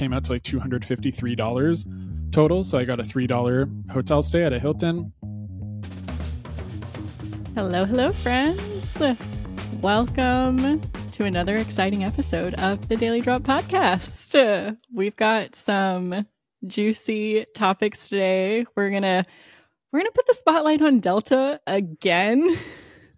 came out to like $253 total. So I got a $3 hotel stay at a Hilton. Hello, hello, friends. Welcome to another exciting episode of the Daily Drop podcast. We've got some juicy topics today. We're going to we're going to put the spotlight on Delta again.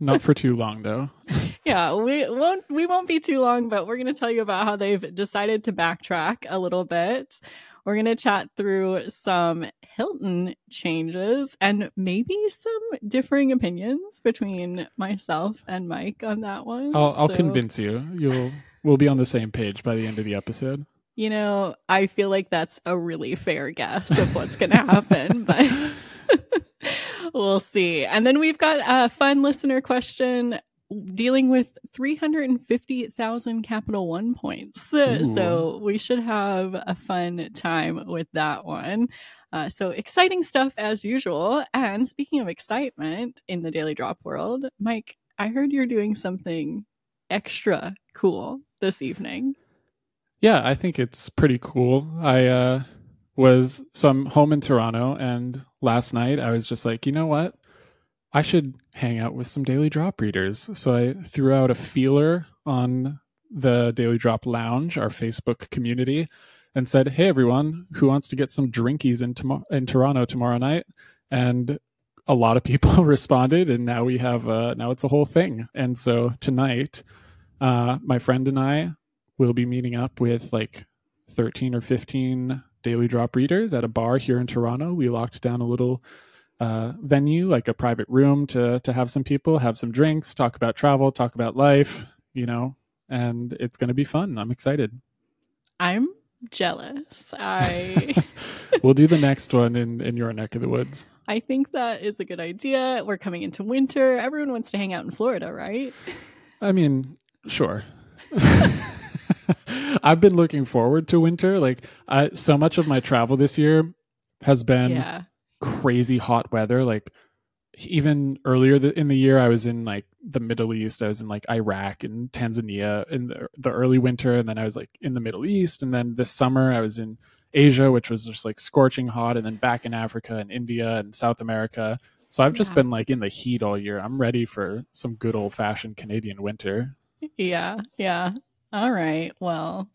Not for too long though. yeah, we won't we won't be too long, but we're going to tell you about how they've decided to backtrack a little bit. We're going to chat through some Hilton changes and maybe some differing opinions between myself and Mike on that one. I'll, I'll so, convince you. You'll we'll be on the same page by the end of the episode. You know, I feel like that's a really fair guess of what's going to happen, but we'll see. And then we've got a fun listener question dealing with 350,000 Capital One points. Ooh. So we should have a fun time with that one. Uh, so exciting stuff as usual. And speaking of excitement in the Daily Drop world, Mike, I heard you're doing something extra cool this evening. Yeah, I think it's pretty cool. I uh, was so I'm home in Toronto, and last night I was just like, you know what? I should hang out with some Daily Drop readers. So I threw out a feeler on the Daily Drop Lounge, our Facebook community, and said, "Hey everyone, who wants to get some drinkies in, tom- in Toronto tomorrow night?" And a lot of people responded, and now we have uh, now it's a whole thing. And so tonight, uh, my friend and I will be meeting up with like thirteen or fifteen Daily Drop readers at a bar here in Toronto. We locked down a little uh, venue, like a private room to to have some people, have some drinks, talk about travel, talk about life, you know, and it's going to be fun. I'm excited. I'm jealous. I we'll do the next one in in your neck of the woods. I think that is a good idea. We're coming into winter. Everyone wants to hang out in Florida, right? I mean, sure. I've been looking forward to winter. Like, I, so much of my travel this year has been yeah crazy hot weather. Like even earlier in the year, I was in like the Middle East. I was in like Iraq and Tanzania in the, the early winter, and then I was like in the Middle East, and then this summer I was in Asia, which was just like scorching hot, and then back in Africa and India and South America. So I've just yeah. been like in the heat all year. I'm ready for some good old fashioned Canadian winter. Yeah, yeah. All right. Well,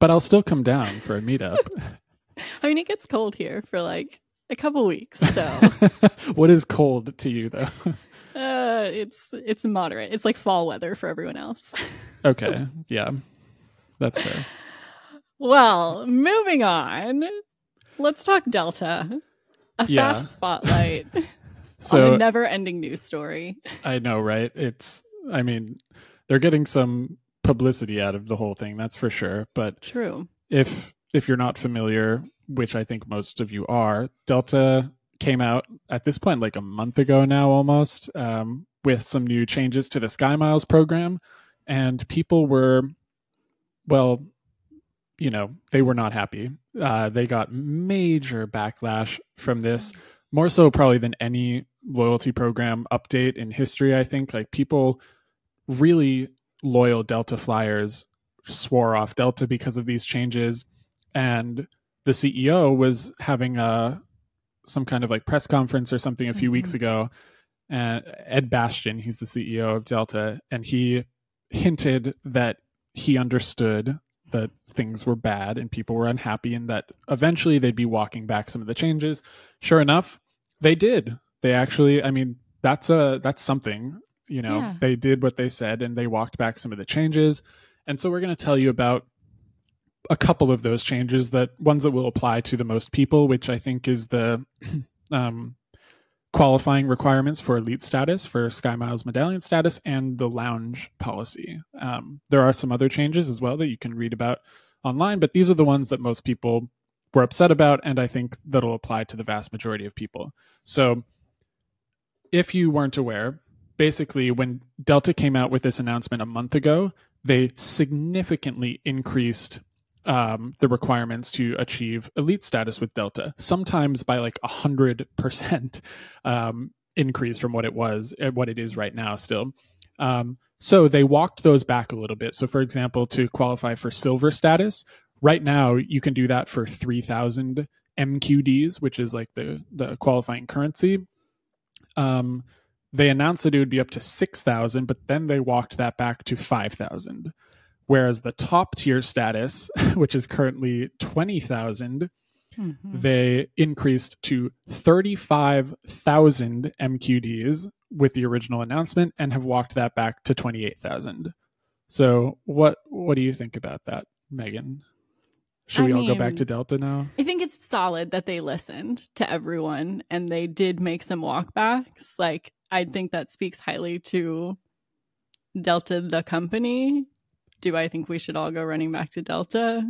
but I'll still come down for a meetup. I mean, it gets cold here for like a couple weeks. So, what is cold to you though? Uh, it's it's moderate. It's like fall weather for everyone else. okay, yeah, that's fair. Well, moving on. Let's talk Delta. A yeah. fast spotlight so, on a never-ending news story. I know, right? It's. I mean, they're getting some publicity out of the whole thing. That's for sure. But true. If if you're not familiar which I think most of you are, Delta came out at this point like a month ago now almost um, with some new changes to the Sky Miles program. And people were, well, you know, they were not happy. Uh, they got major backlash from this, more so probably than any loyalty program update in history, I think. Like people really loyal Delta flyers swore off Delta because of these changes. And the CEO was having a some kind of like press conference or something a few mm-hmm. weeks ago, and Ed Bastian, he's the CEO of Delta, and he hinted that he understood that things were bad and people were unhappy and that eventually they'd be walking back some of the changes. Sure enough, they did. They actually, I mean, that's a that's something, you know. Yeah. They did what they said and they walked back some of the changes. And so we're going to tell you about a couple of those changes that ones that will apply to the most people, which I think is the um, qualifying requirements for elite status, for Sky Miles medallion status, and the lounge policy. Um, there are some other changes as well that you can read about online, but these are the ones that most people were upset about, and I think that'll apply to the vast majority of people. So, if you weren't aware, basically, when Delta came out with this announcement a month ago, they significantly increased um, the requirements to achieve elite status with Delta, sometimes by like a hundred percent um, increase from what it was, what it is right now still. Um, so they walked those back a little bit. So, for example, to qualify for silver status, right now you can do that for 3000 mqds which is like the the qualifying currency um they announced that it would be up to 6000 but then they walked that back to 5000 whereas the top tier status which is currently 20000 Mm-hmm. they increased to 35,000 MQDs with the original announcement and have walked that back to 28,000. So what what do you think about that, Megan? Should I we all go back to Delta now? I think it's solid that they listened to everyone and they did make some walkbacks. Like, I think that speaks highly to Delta, the company. Do I think we should all go running back to Delta?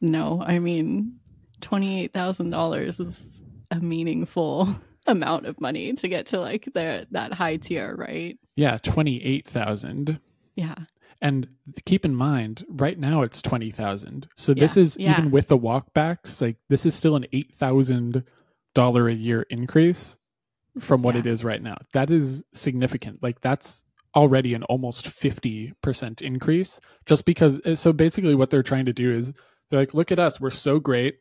No, I mean, $28,000 is a meaningful amount of money to get to like the that high tier, right? Yeah, 28,000. Yeah. And keep in mind, right now it's 20,000. So this is yeah. even with the walkbacks, like this is still an $8,000 a year increase from what Yeah. it is right now. That is significant. Like that's already an almost 50% increase just because uh, so basically what they're trying to do is they're like look at us, we're so great.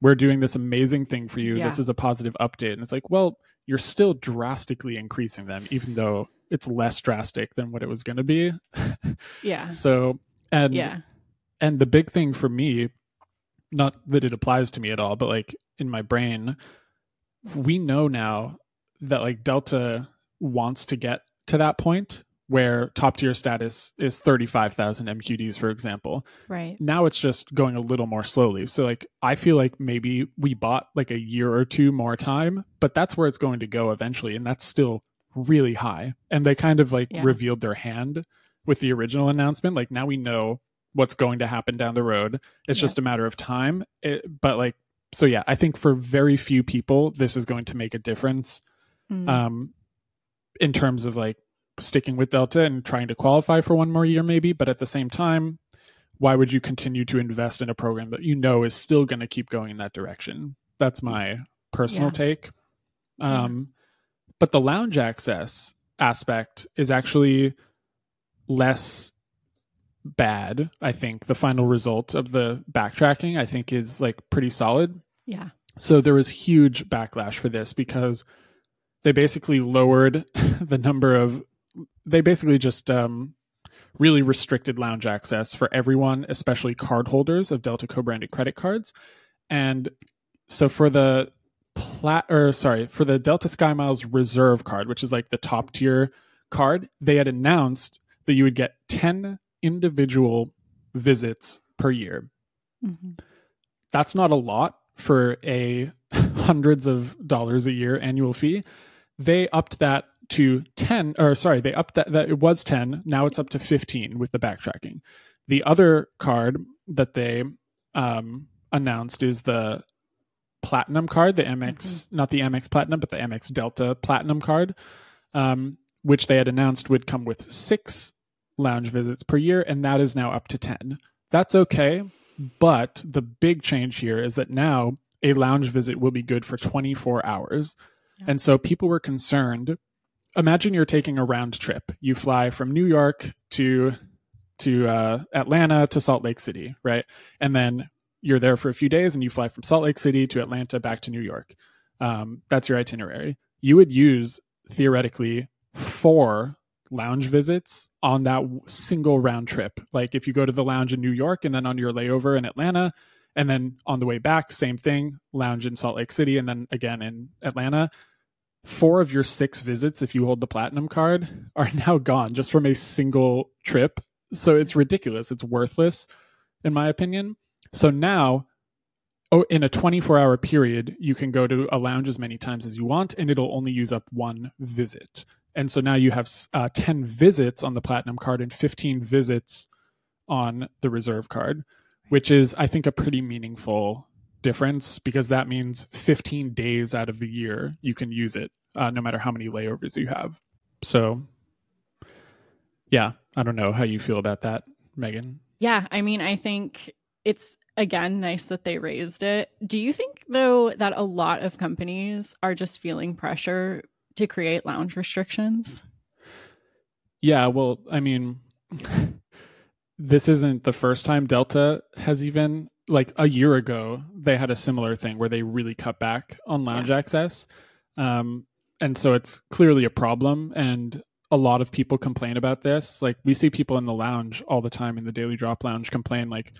We're doing this amazing thing for you. Yeah. This is a positive update. And it's like, well, you're still drastically increasing them even though it's less drastic than what it was going to be. Yeah. So and Yeah. and the big thing for me, not that it applies to me at all, but like in my brain, we know now that like Delta wants to get to that point where top tier status is 35,000 MQDs, for example. Right. Now it's just going a little more slowly. So like I feel like maybe we bought like a year or two more time, but that's where it's going to go eventually. And that's still really high. And they kind of like Yeah. revealed their hand with the original announcement. Like now we know what's going to happen down the road. It's Yeah. just a matter of time. It, but like, so yeah, I think for very few people, this is going to make a difference Mm. um, in terms of like sticking with Delta and trying to qualify for one more year, maybe. But at the same time, why would you continue to invest in a program that you know is still going to keep going in that direction? That's my personal Yeah. take. Yeah. Um, But the lounge access aspect is actually less bad. I think the final result of the backtracking, I think, is like pretty solid. yeah. So there was huge backlash for this because they basically lowered the number of they basically just um, really restricted lounge access for everyone, especially cardholders of Delta co-branded credit cards. And so for the plat or sorry, for the Delta Sky Miles Reserve card, which is like the top tier card, they had announced that you would get 10 individual visits per year Mhm. that's not a lot for a hundreds of dollars a year annual fee. They upped that to 10 or sorry, they upped that that it was 10, now it's up to 15 with the backtracking. The other card that they um announced is the platinum card, the Amex not the Amex platinum but the Amex Delta platinum card. Um which they had announced would come with 6 lounge visits per year and that is now up to 10. That's okay, but the big change here is that now a lounge visit will be good for 24 hours. And so people were concerned. Imagine you're taking a round trip. You fly from New York to to uh, Atlanta to Salt Lake City, right? And then you're there for a few days, and you fly from Salt Lake City to Atlanta back to New York. Um, that's your itinerary. You would use theoretically four lounge visits on that single round trip. Like if you go to the lounge in New York and then on your layover in Atlanta, and then on the way back, same thing, lounge in Salt Lake City, and then again in Atlanta. Four of your six visits, if you hold the platinum card, are now gone just from a single trip. So it's ridiculous. It's worthless, in my opinion. So now, oh, in a 24 hour period, you can go to a lounge as many times as you want, and it'll only use up one visit. And so now you have uh, 10 visits on the platinum card and 15 visits on the reserve card, which is, I think, a pretty meaningful difference because that means 15 days out of the year you can use it, uh, no matter how many layovers you have. So, yeah, I don't know how you feel about that, Megan. Yeah, I mean, I think it's again nice that they raised it. Do you think though that a lot of companies are just feeling pressure to create lounge restrictions? Yeah, well, I mean, this isn't the first time Delta has even like a year ago they had a similar thing where they really cut back on lounge yeah. access. Um, and so it's clearly a problem and a lot of people complain about this. Like we see people in the lounge all the time in the Daily Drop lounge complain like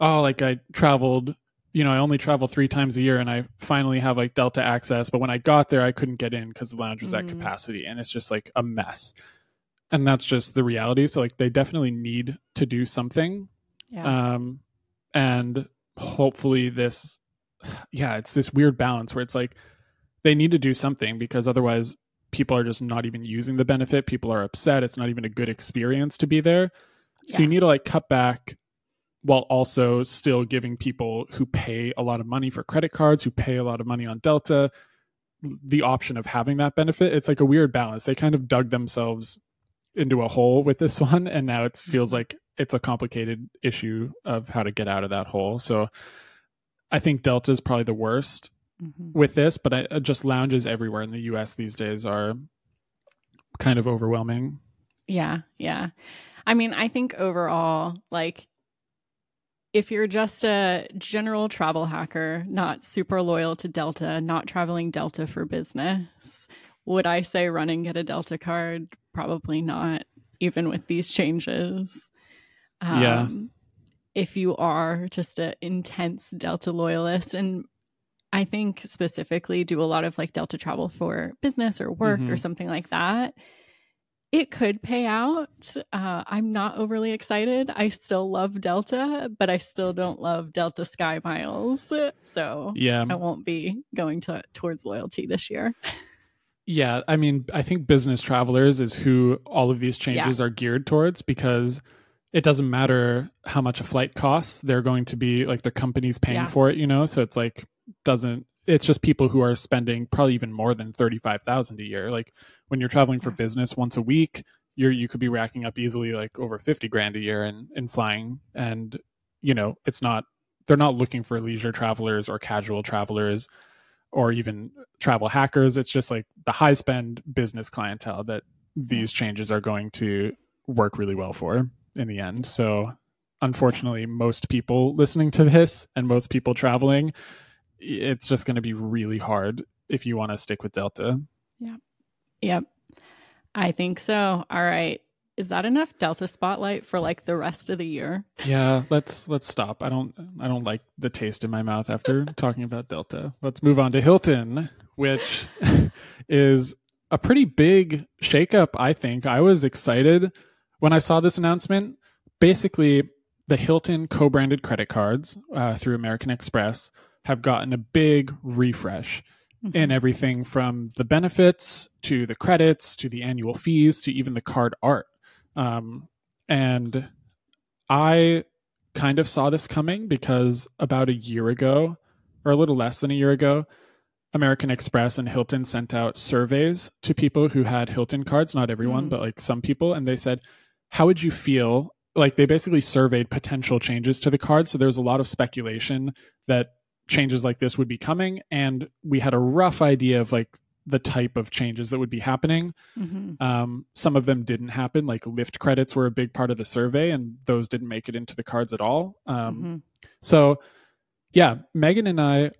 oh like I traveled you know, I only travel three times a year and I finally have like Delta access. But when I got there, I couldn't get in because the lounge was mm. at capacity and it's just like a mess. And that's just the reality. So, like, they definitely need to do something. Yeah. Um, and hopefully, this, yeah, it's this weird balance where it's like they need to do something because otherwise, people are just not even using the benefit. People are upset. It's not even a good experience to be there. So, yeah. you need to like cut back while also still giving people who pay a lot of money for credit cards, who pay a lot of money on Delta, the option of having that benefit. It's like a weird balance. They kind of dug themselves into a hole with this one, and now it feels mm-hmm. like it's a complicated issue of how to get out of that hole. So I think Delta is probably the worst mm-hmm. with this, but I, just lounges everywhere in the US these days are kind of overwhelming. Yeah, yeah. I mean, I think overall, like if you're just a general travel hacker, not super loyal to Delta, not traveling Delta for business, would I say run and get a Delta card? Probably not, even with these changes. Um, yeah. If you are just an intense Delta loyalist, and I think specifically do a lot of like Delta travel for business or work mm-hmm. or something like that, it could pay out. Uh, I'm not overly excited. I still love Delta, but I still don't love Delta Sky Miles. So yeah, I won't be going to towards loyalty this year. Yeah, I mean, I think business travelers is who all of these changes yeah. are geared towards because it doesn't matter how much a flight costs. They're going to be like the company's paying yeah. for it, you know. So it's like doesn't. It's just people who are spending probably even more than thirty five thousand a year. Like when you're traveling for business once a week, you're you could be racking up easily like over 50 grand a year in in flying and you know, it's not they're not looking for leisure travelers or casual travelers or even travel hackers. It's just like the high spend business clientele that these changes are going to work really well for in the end. So unfortunately, most people listening to this and most people traveling, it's just going to be really hard if you want to stick with Delta. Yeah. Yep. I think so. All right. Is that enough Delta spotlight for like the rest of the year? Yeah, let's let's stop. I don't I don't like the taste in my mouth after talking about Delta. Let's move on to Hilton, which is a pretty big shakeup, I think. I was excited when I saw this announcement. Basically, the Hilton co-branded credit cards uh, through American Express have gotten a big refresh mm-hmm. in everything from the benefits to the credits to the annual fees to even the card art. Um, and I kind of saw this coming because about a year ago, or a little less than a year ago, American Express and Hilton sent out surveys to people who had Hilton cards, not everyone, mm. but like some people, and they said, How would you feel? Like they basically surveyed potential changes to the card. So there's a lot of speculation that changes like this would be coming and we had a rough idea of like the type of changes that would be happening mm-hmm. um, some of them didn't happen like Lyft credits were a big part of the survey and those didn't make it into the cards at all um, mm-hmm. so yeah megan and i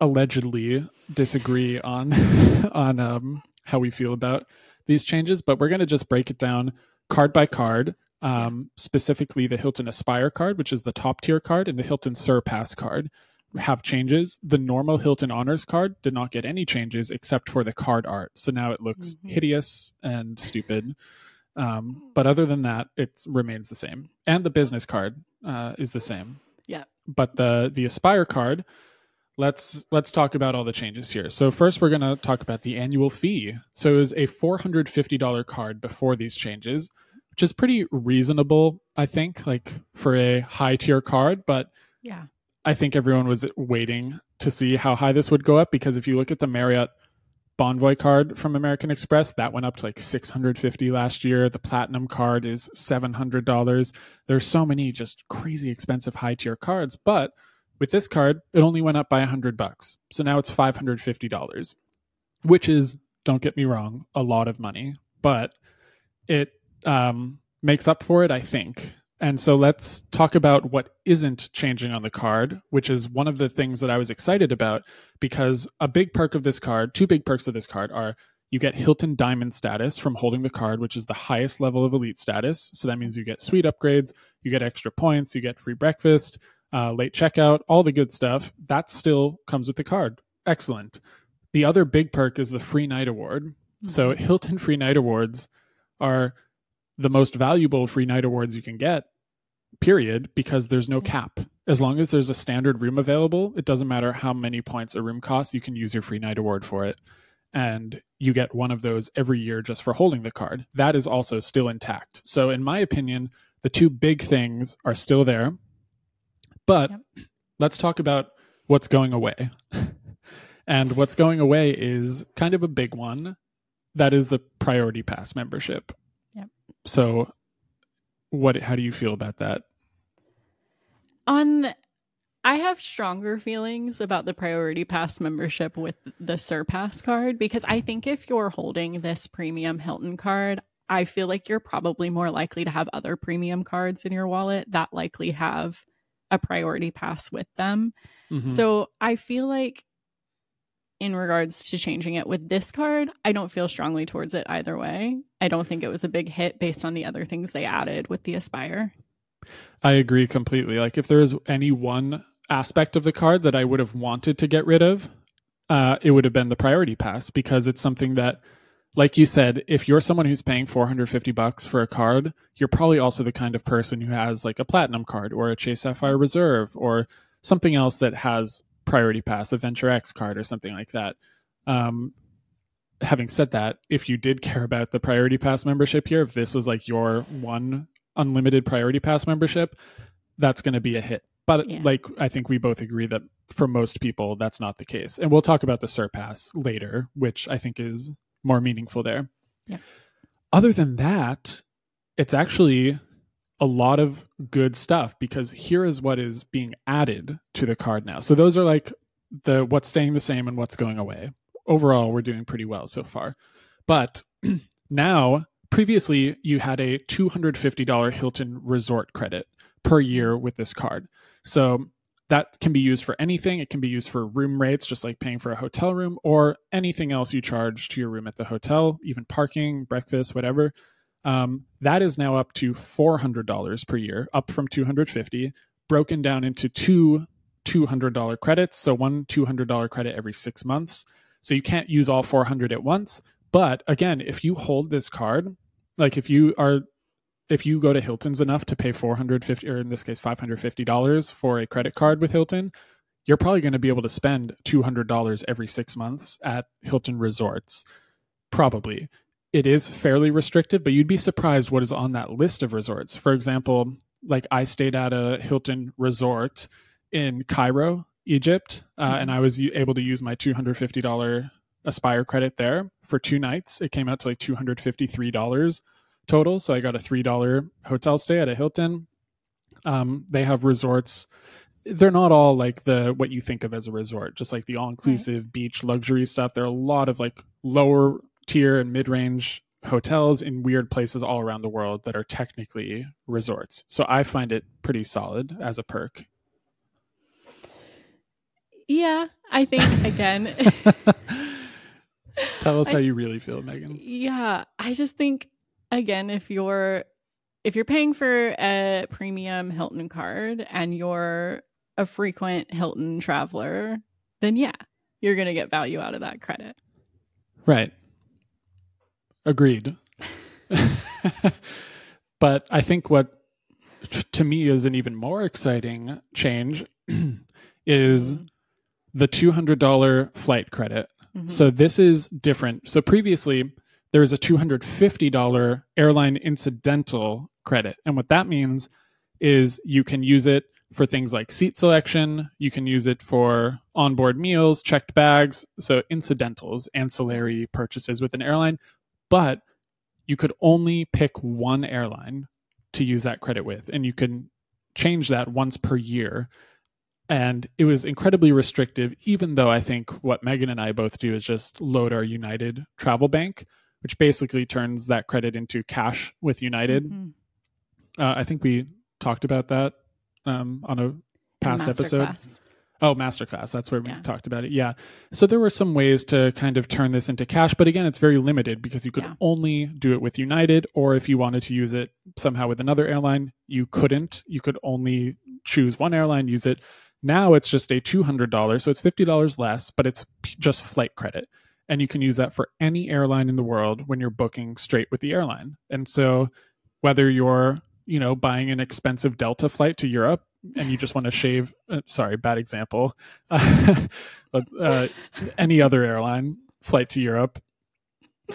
allegedly disagree on on um, how we feel about these changes but we're going to just break it down card by card um, specifically the hilton aspire card which is the top tier card and the hilton surpass card have changes. The normal Hilton Honors card did not get any changes except for the card art. So now it looks mm-hmm. hideous and stupid. Um, but other than that, it remains the same. And the business card uh, is the same. Yeah. But the the Aspire card, let's let's talk about all the changes here. So first, we're going to talk about the annual fee. So it was a four hundred fifty dollar card before these changes, which is pretty reasonable, I think, like for a high tier card. But yeah, I think everyone was waiting to see how high this would go up because if you look at the Marriott Bonvoy card from American Express, that went up to like 650 last year. The Platinum card is $700. There's so many just crazy expensive high tier cards, but with this card, it only went up by 100 bucks. So now it's $550, which is don't get me wrong, a lot of money, but it um, makes up for it, I think, And so let's talk about what isn't changing on the card, which is one of the things that I was excited about because a big perk of this card, two big perks of this card are you get Hilton Diamond status from holding the card, which is the highest level of elite status. So that means you get suite upgrades, you get extra points, you get free breakfast, uh, late checkout, all the good stuff. That still comes with the card. Excellent. The other big perk is the free night award. Mm-hmm. So Hilton free night awards are the most valuable free night awards you can get, period, because there's no cap. As long as there's a standard room available, it doesn't matter how many points a room costs, you can use your free night award for it. And you get one of those every year just for holding the card. That is also still intact. So, in my opinion, the two big things are still there. But yep. let's talk about what's going away. and what's going away is kind of a big one. That is the priority pass membership. So, what? How do you feel about that? On, I have stronger feelings about the priority pass membership with the Surpass card because I think if you're holding this premium Hilton card, I feel like you're probably more likely to have other premium cards in your wallet that likely have a priority pass with them. Mm-hmm. So I feel like in regards to changing it with this card, I don't feel strongly towards it either way. I don't think it was a big hit based on the other things they added with the Aspire. I agree completely. Like if there is any one aspect of the card that I would have wanted to get rid of, uh, it would have been the priority pass because it's something that like you said, if you're someone who's paying 450 bucks for a card, you're probably also the kind of person who has like a platinum card or a Chase Sapphire Reserve or something else that has priority pass, a Venture X card, or something like that. Um, having said that, if you did care about the priority pass membership here, if this was like your one unlimited priority pass membership, that's going to be a hit. But yeah. like I think we both agree that for most people that's not the case. And we'll talk about the surpass later, which I think is more meaningful there. Yeah. Other than that, it's actually a lot of good stuff because here is what is being added to the card now. So those are like the what's staying the same and what's going away. Overall, we're doing pretty well so far. But now, previously, you had a $250 Hilton resort credit per year with this card. So that can be used for anything. It can be used for room rates, just like paying for a hotel room, or anything else you charge to your room at the hotel, even parking, breakfast, whatever. Um, that is now up to $400 per year, up from 250 broken down into two $200 credits. So one $200 credit every six months. So you can't use all 400 at once. But again, if you hold this card, like if you are, if you go to Hilton's enough to pay 450 or in this case, $550 for a credit card with Hilton, you're probably going to be able to spend $200 every six months at Hilton resorts. Probably it is fairly restricted, but you'd be surprised what is on that list of resorts. For example, like I stayed at a Hilton resort in Cairo, Egypt, uh, mm-hmm. and I was able to use my $250 Aspire credit there for two nights. It came out to like $253 total. So I got a $3 hotel stay at a Hilton. Um, they have resorts. They're not all like the what you think of as a resort, just like the all inclusive right. beach luxury stuff. There are a lot of like lower tier and mid range hotels in weird places all around the world that are technically resorts. So I find it pretty solid as a perk. Yeah, I think again. Tell us I, how you really feel, Megan. Yeah, I just think again if you're if you're paying for a premium Hilton card and you're a frequent Hilton traveler, then yeah, you're going to get value out of that credit. Right. Agreed. but I think what to me is an even more exciting change is mm-hmm. the $200 flight credit. Mm-hmm. So this is different. So previously there was a $250 airline incidental credit. And what that means is you can use it for things like seat selection, you can use it for onboard meals, checked bags, so incidentals, ancillary purchases with an airline, but you could only pick one airline to use that credit with, and you can change that once per year. And it was incredibly restrictive, even though I think what Megan and I both do is just load our United travel bank, which basically turns that credit into cash with United. Mm-hmm. Uh, I think we talked about that um, on a past episode. Masterclass. Oh, masterclass. That's where we Yeah. talked about it. Yeah. So there were some ways to kind of turn this into cash, but again, it's very limited because you could Yeah. only do it with United, or if you wanted to use it somehow with another airline, you couldn't. You could only choose one airline, use it. Now it's just a $200, so it's $50 less, but it's just flight credit. And you can use that for any airline in the world when you're booking straight with the airline. And so whether you're, you know, buying an expensive Delta flight to Europe and you just want to shave uh, sorry bad example but uh, any other airline flight to europe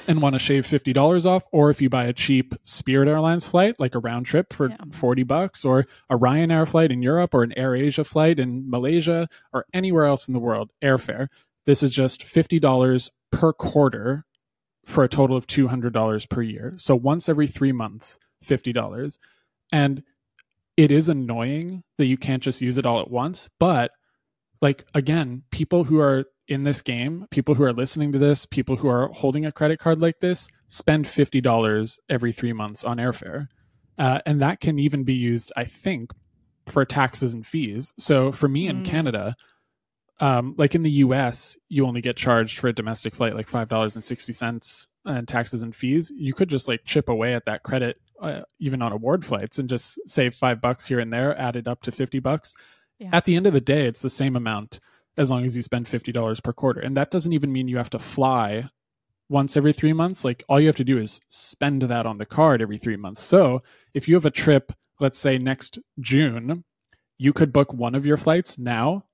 and want to shave $50 off or if you buy a cheap spirit airlines flight like a round trip for Yeah. 40 bucks or a ryanair flight in europe or an air asia flight in malaysia or anywhere else in the world airfare this is just $50 per quarter for a total of $200 per year so once every three months $50 and it is annoying that you can't just use it all at once but like again people who are in this game people who are listening to this people who are holding a credit card like this spend $50 every three months on airfare. Uh, and that can even be used i think for taxes and fees. So for me in Mm. canada um, like in the us you only get charged for a domestic flight like $5.60 and taxes and fees. You could just like chip away at that credit uh, even on award flights and just save five bucks here and there add it up to 50 bucks. Yeah. at the end of the day it's the same amount as long as you spend $50 per quarter. And that doesn't even mean you have to fly once every three months. Like all you have to do is spend that on the card every three months. So if you have a trip let's say next june you could book one of your flights now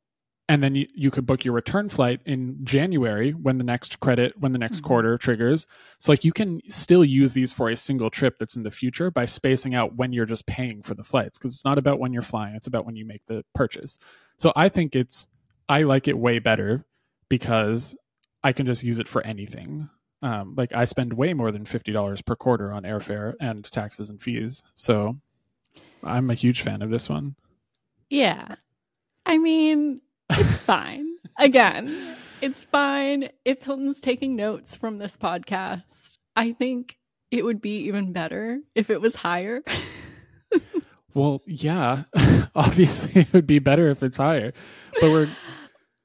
and then you, you could book your return flight in january when the next credit when the next Mhm. quarter triggers. So like you can still use these for a single trip that's in the future by spacing out when you're just paying for the flights because it's not about when you're flying it's about when you make the purchase. So i think it's i like it way better because i can just use it for anything. Um, like i spend way more than $50 per quarter on airfare and taxes and fees. So i'm a huge fan of this one. Yeah. I mean, it's fine. Again, it's fine if Hilton's taking notes from this podcast. I think it would be even better if it was higher. well yeah obviously it would be better if it's higher but we're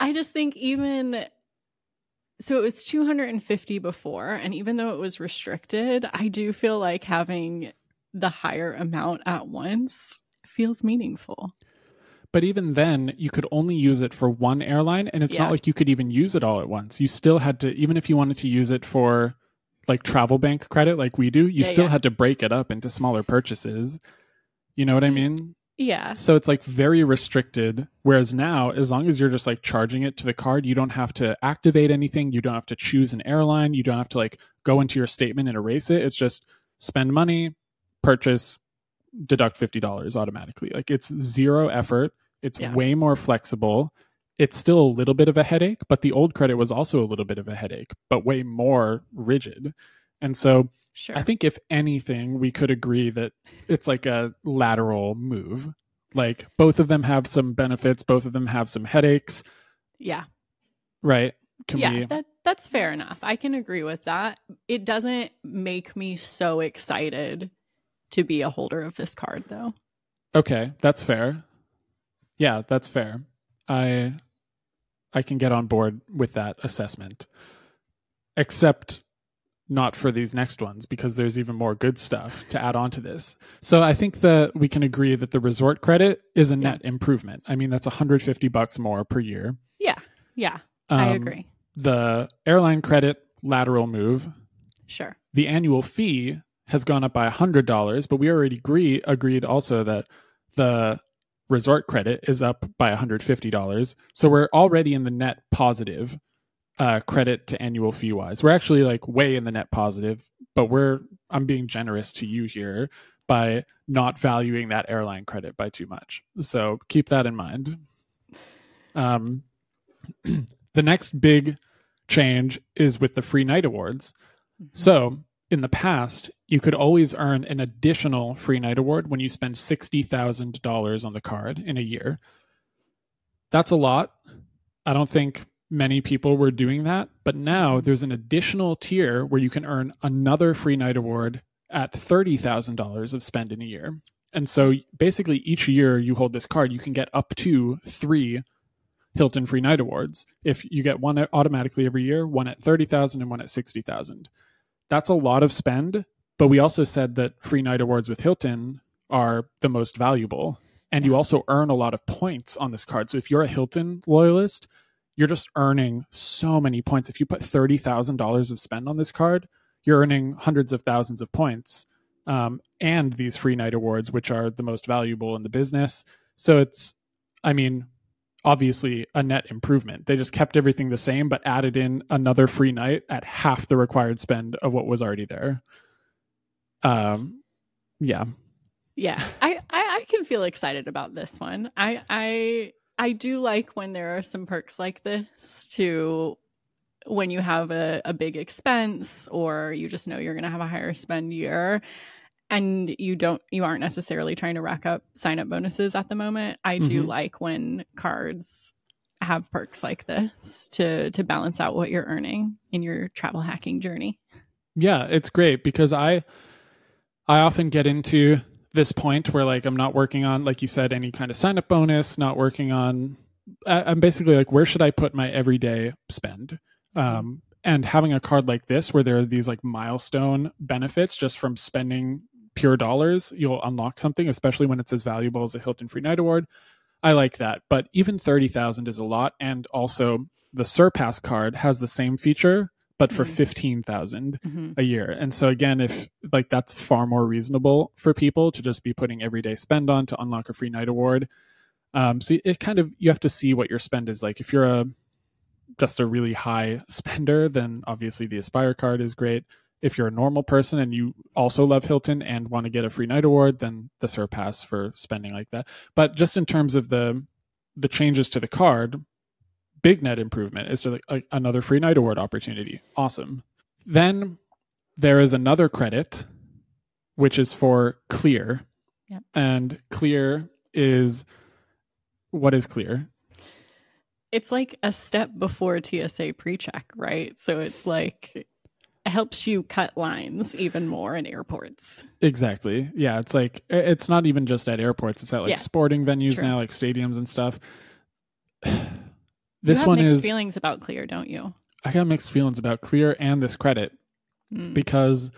I just think even so it was 250 before and even though it was restricted, I do feel like having the higher amount at once feels meaningful. But even then, you could only use it for one airline, and it's Yeah. not like you could even use it all at once. You still had to, even if you wanted to use it for like travel bank credit, like we do, you Yeah, still yeah. had to break it up into smaller purchases. You know what I mean? Yeah. So it's like very restricted. Whereas now, as long as you're just like charging it to the card, you don't have to activate anything. You don't have to choose an airline. You don't have to like go into your statement and erase it. It's just spend money, purchase, deduct $50 automatically. Like it's zero effort. It's Yeah. way more flexible. It's still a little bit of a headache, but the old credit was also a little bit of a headache, but way more rigid. And so Sure. I think if anything, we could agree that it's like a lateral move. Like both of them have some benefits, both of them have some headaches, yeah. right? Can yeah, we that that's fair enough. I can agree with that. It doesn't make me so excited to be a holder of this card though. Okay, that's fair. Yeah, that's fair. I I can get on board with that assessment. Except not for these next ones because there's even more good stuff to add on to this. So I think that we can agree that the resort credit is a Yeah. net improvement. I mean, that's 150 bucks more per year. Yeah. Yeah. I Um, agree. The airline credit lateral move, Sure. the annual fee has gone up by $100, but we already agree agreed also that the resort credit is up by $150. So we're already in the net positive uh, credit to annual fee wise. We're actually like way in the net positive, but we're I'm being generous to you here by not valuing that airline credit by too much. So keep that in mind. Um, the next big change is with the free night awards. So, in the past, you could always earn an additional free night award when you spend $60,000 on the card in a year. That's a lot. I don't think many people were doing that, but now there's an additional tier where you can earn another free night award at $30,000 of spend in a year. And so basically, each year you hold this card, you can get up to three Hilton Free Night Awards. If you get one automatically every year, one at 30,000 and one at 60,000. That's a lot of spend, but we also said that Free Night Awards with Hilton are the most valuable. And you also earn a lot of points on this card. So if you're a Hilton loyalist, you're just earning so many points. If you put $30,000 of spend on this card, you're earning hundreds of thousands of points. Um, and these free night awards, which are the most valuable in the business. So it's, I mean, obviously a net improvement. They just kept everything the same, but added in another free night at half the required spend of what was already there. Um, yeah, yeah, I, I I can feel excited about this one. I I I do like when there are some perks like this to when you have a, a big expense or you just know you're going to have a higher spend year and you don't you aren't necessarily trying to rack up sign up bonuses at the moment i do mm-hmm. like when cards have perks like this to to balance out what you're earning in your travel hacking journey yeah it's great because i i often get into this point where like i'm not working on like you said any kind of sign up bonus not working on i'm basically like where should i put my everyday spend um and having a card like this where there are these like milestone benefits just from spending pure dollars, you'll unlock something, especially when it's as valuable as a Hilton Free Night Award. I like that. But even 30,000 is a lot. And also, the Surpass card has the same feature, but for mm-hmm. 15,000 mm-hmm. a year. And so, again, if like that's far more reasonable for people to just be putting everyday spend on to unlock a free night award. Um, so it kind of, you have to see what your spend is like. If you're a, just a really high spender, then obviously the Aspire card is great if you're a normal person and you also love Hilton and want to get a free night award, then the surpass for spending like that. But just in terms of the the changes to the card, big net improvement. It's just like another free night award opportunity. Awesome. Then there is another credit, which is for Clear. Yep. And Clear is what is Clear? It's like a step before TSA pre-check, right? So it's like it helps you cut lines even more in airports. Exactly. Yeah, it's like it's not even just at airports; it's at like yeah. sporting venues True. now, like stadiums and stuff. this one is feelings about Clear, don't you? I got mixed feelings about Clear and this credit mm. because,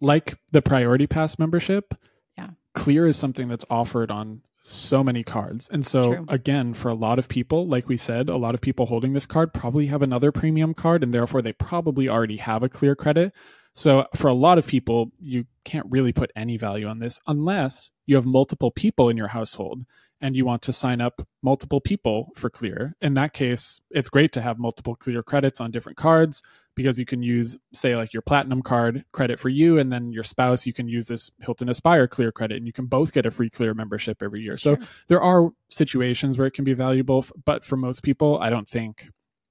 like the Priority Pass membership, yeah, Clear is something that's offered on so many cards. And so True. again, for a lot of people, like we said, a lot of people holding this card probably have another premium card and therefore they probably already have a clear credit. So for a lot of people, you can't really put any value on this unless you have multiple people in your household and you want to sign up multiple people for clear. In that case, it's great to have multiple clear credits on different cards because you can use, say, like your platinum card credit for you, and then your spouse, you can use this Hilton Aspire Clear credit, and you can both get a free Clear membership every year. Sure. So there are situations where it can be valuable, but for most people, I don't think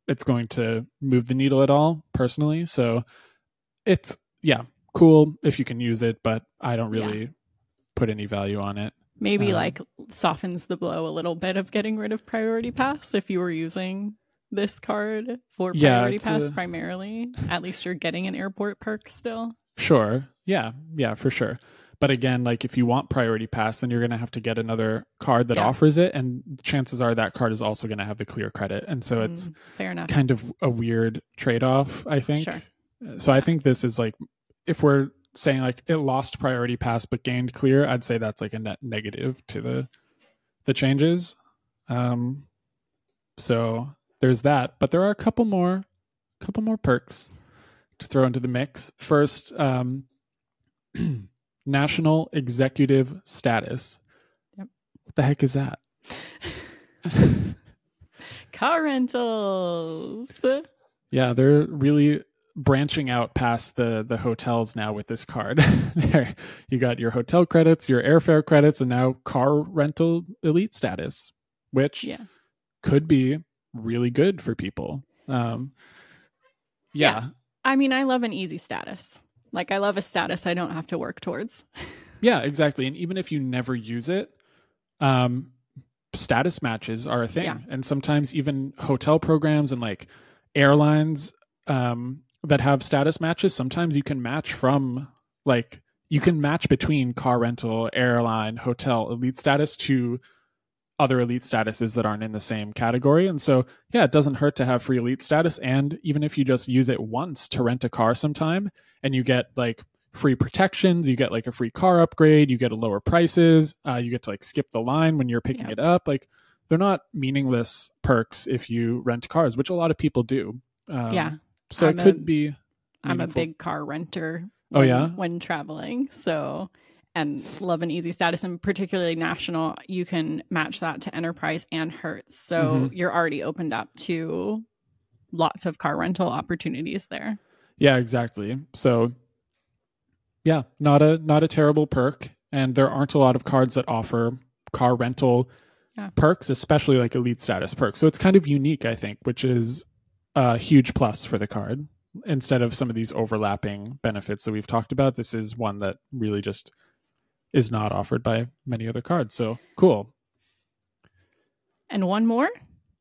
it's going to move the needle at all, personally. So it's, yeah, cool if you can use it, but I don't really yeah. put any value on it. Maybe um, like softens the blow a little bit of getting rid of priority pass if you were using this card for priority yeah, pass a... primarily. At least you're getting an airport perk still. Sure. Yeah. Yeah, for sure. But again, like if you want priority pass, then you're going to have to get another card that yeah. offers it, and chances are that card is also going to have the clear credit, and so it's mm, fair enough. Kind of a weird trade off, I think. Sure. So I think this is like if we're saying like it lost priority pass but gained clear, I'd say that's like a net negative to the the changes. Um, so there's that. But there are a couple more, couple more perks to throw into the mix. First, um, national executive status. Yep. What the heck is that? Car rentals. Yeah, they're really branching out past the the hotels now with this card. there, you got your hotel credits, your airfare credits, and now car rental elite status, which yeah. could be really good for people. Um, yeah. yeah. I mean, I love an easy status. Like, I love a status I don't have to work towards. yeah, exactly. And even if you never use it, um, status matches are a thing. Yeah. And sometimes even hotel programs and like airlines um, that have status matches, sometimes you can match from like you can match between car rental, airline, hotel, elite status to other elite statuses that aren't in the same category. And so, yeah, it doesn't hurt to have free elite status. And even if you just use it once to rent a car sometime and you get like free protections, you get like a free car upgrade, you get a lower prices, uh, you get to like skip the line when you're picking Yeah. it up. Like they're not meaningless perks if you rent cars, which a lot of people do. Um, yeah. So I'm it could a- be. I'm a big car renter. Oh, when- yeah? when traveling. So, and love an easy status, and particularly national, you can match that to enterprise and Hertz. So Mhm. you're already opened up to lots of car rental opportunities there. Yeah, exactly. So yeah, not a not a terrible perk and there aren't a lot of cards that offer car rental Yeah. perks, especially like elite status perks. So it's kind of unique, I think, which is a huge plus for the card. Instead of some of these overlapping benefits that we've talked about, this is one that really just is not offered by many other cards. So cool. And one more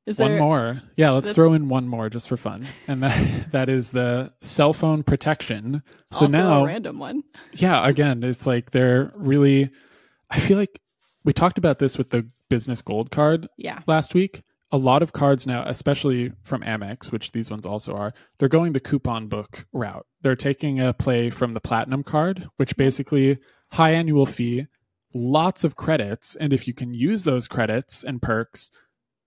is one there? more. Yeah, let's That's- throw in one more just for fun. And that that is the cell phone protection. So also now a random one. yeah, again, it's like they're really I feel like we talked about this with the business gold card Yeah, last week. A lot of cards now, especially from Amex, which these ones also are, they're going the coupon book route. They're taking a play from the platinum card, which basically high annual fee, lots of credits, and if you can use those credits and perks,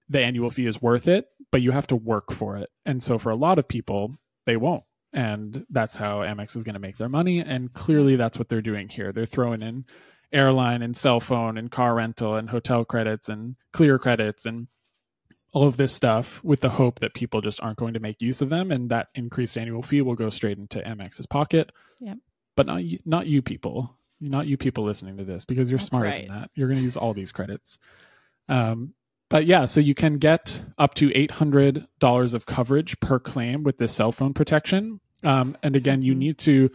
the annual fee is worth it, but you have to work for it. And so for a lot of people, they won't. And that's how Amex is going to make their money. And clearly that's what they're doing here. They're throwing in airline and cell phone and car rental and hotel credits and clear credits and all of this stuff with the hope that people just aren't going to make use of them and that increased annual fee will go straight into Amex's pocket. Yep. But not you, not you people. Not you people listening to this because you're That's smarter right. than that. You're going to use all these credits. Um, but yeah, so you can get up to $800 of coverage per claim with this cell phone protection. Um, and again, you Mhm. need to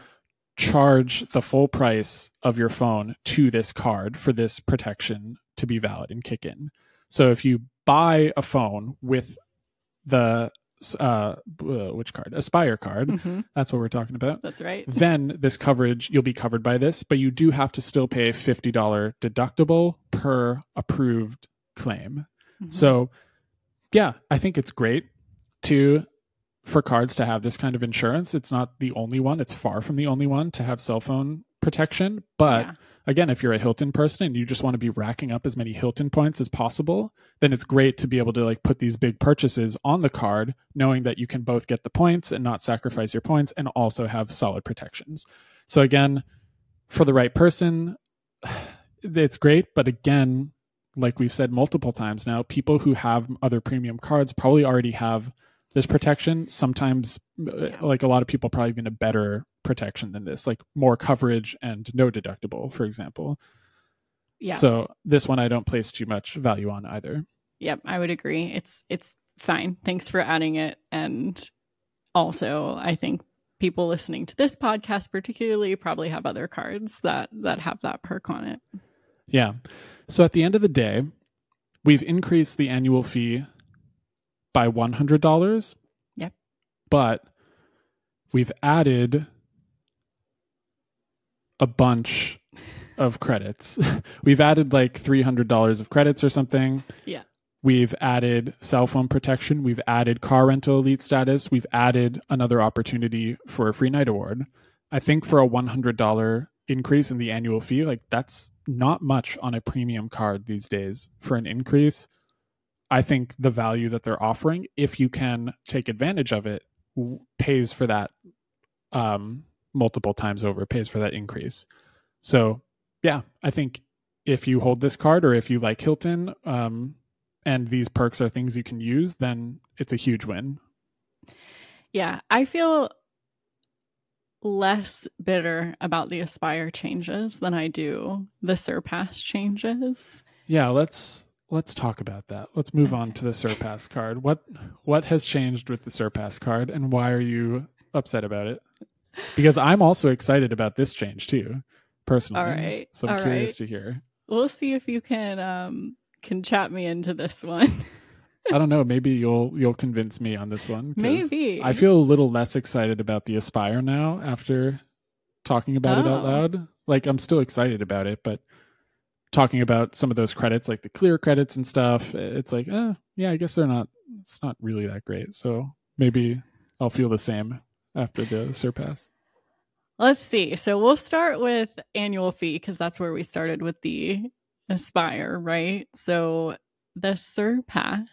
charge the full price of your phone to this card for this protection to be valid and kick in. So if you buy a phone with the uh, uh, which card? Aspire card. hmm That's what we're talking about. that's right. Then this coverage, you'll be covered by this, but you do have to still pay a $50 deductible per approved claim. Mhm. So, yeah, I think it's great to for cards to have this kind of insurance. It's not the only one. It's far from the only one to have cell phone protection, but Yeah. again, if you're a Hilton person and you just want to be racking up as many Hilton points as possible, then it's great to be able to like put these big purchases on the card, knowing that you can both get the points and not sacrifice your points and also have solid protections. So again, for the right person, it's great, but again, like we've said multiple times now, people who have other premium cards probably already have this protection. Sometimes, uh, Yeah. like a lot of people, probably even a better protection than this, like more coverage and no deductible, for example. yeah. So this one I don't place too much value on either. Yep, I would agree. It's it's fine. Thanks for adding it. And also, I think people listening to this podcast particularly probably have other cards that that have that perk on it. Yeah. So at the end of the day, we've increased the annual fee by $100. Yep. But we've added a bunch of credits. we've added like $300 of credits or something. Yeah. We've added cell phone protection. We've added car rental elite status. We've added another opportunity for a free night award. I think for a $100 increase in the annual fee, like that's not much on a premium card these days for an increase. I think the value that they're offering, if you can take advantage of it, w- pays for that um, multiple times over, pays for that increase. So, yeah, I think if you hold this card or if you like Hilton um, and these perks are things you can use, then it's a huge win. Yeah, I feel less bitter about the Aspire changes than I do the Surpass changes. Yeah, let's let's talk about that. Let's move on to the Surpass card. What what has changed with the Surpass card and why are you upset about it? Because I'm also excited about this change too, personally. All right, So I'm all curious right. to hear. We'll see if you can um can chat me into this one. I don't know, maybe you'll you'll convince me on this one. Maybe. I feel a little less excited about the Aspire now after talking about it out Oh. loud. Like I'm still excited about it, but talking about some of those credits, like the clear credits and stuff, it's like, uh, yeah, I guess they're not. It's not really that great. So maybe I'll feel the same after the surpass. Let's see. So we'll start with annual fee because that's where we started with the Aspire, right? So the Surpass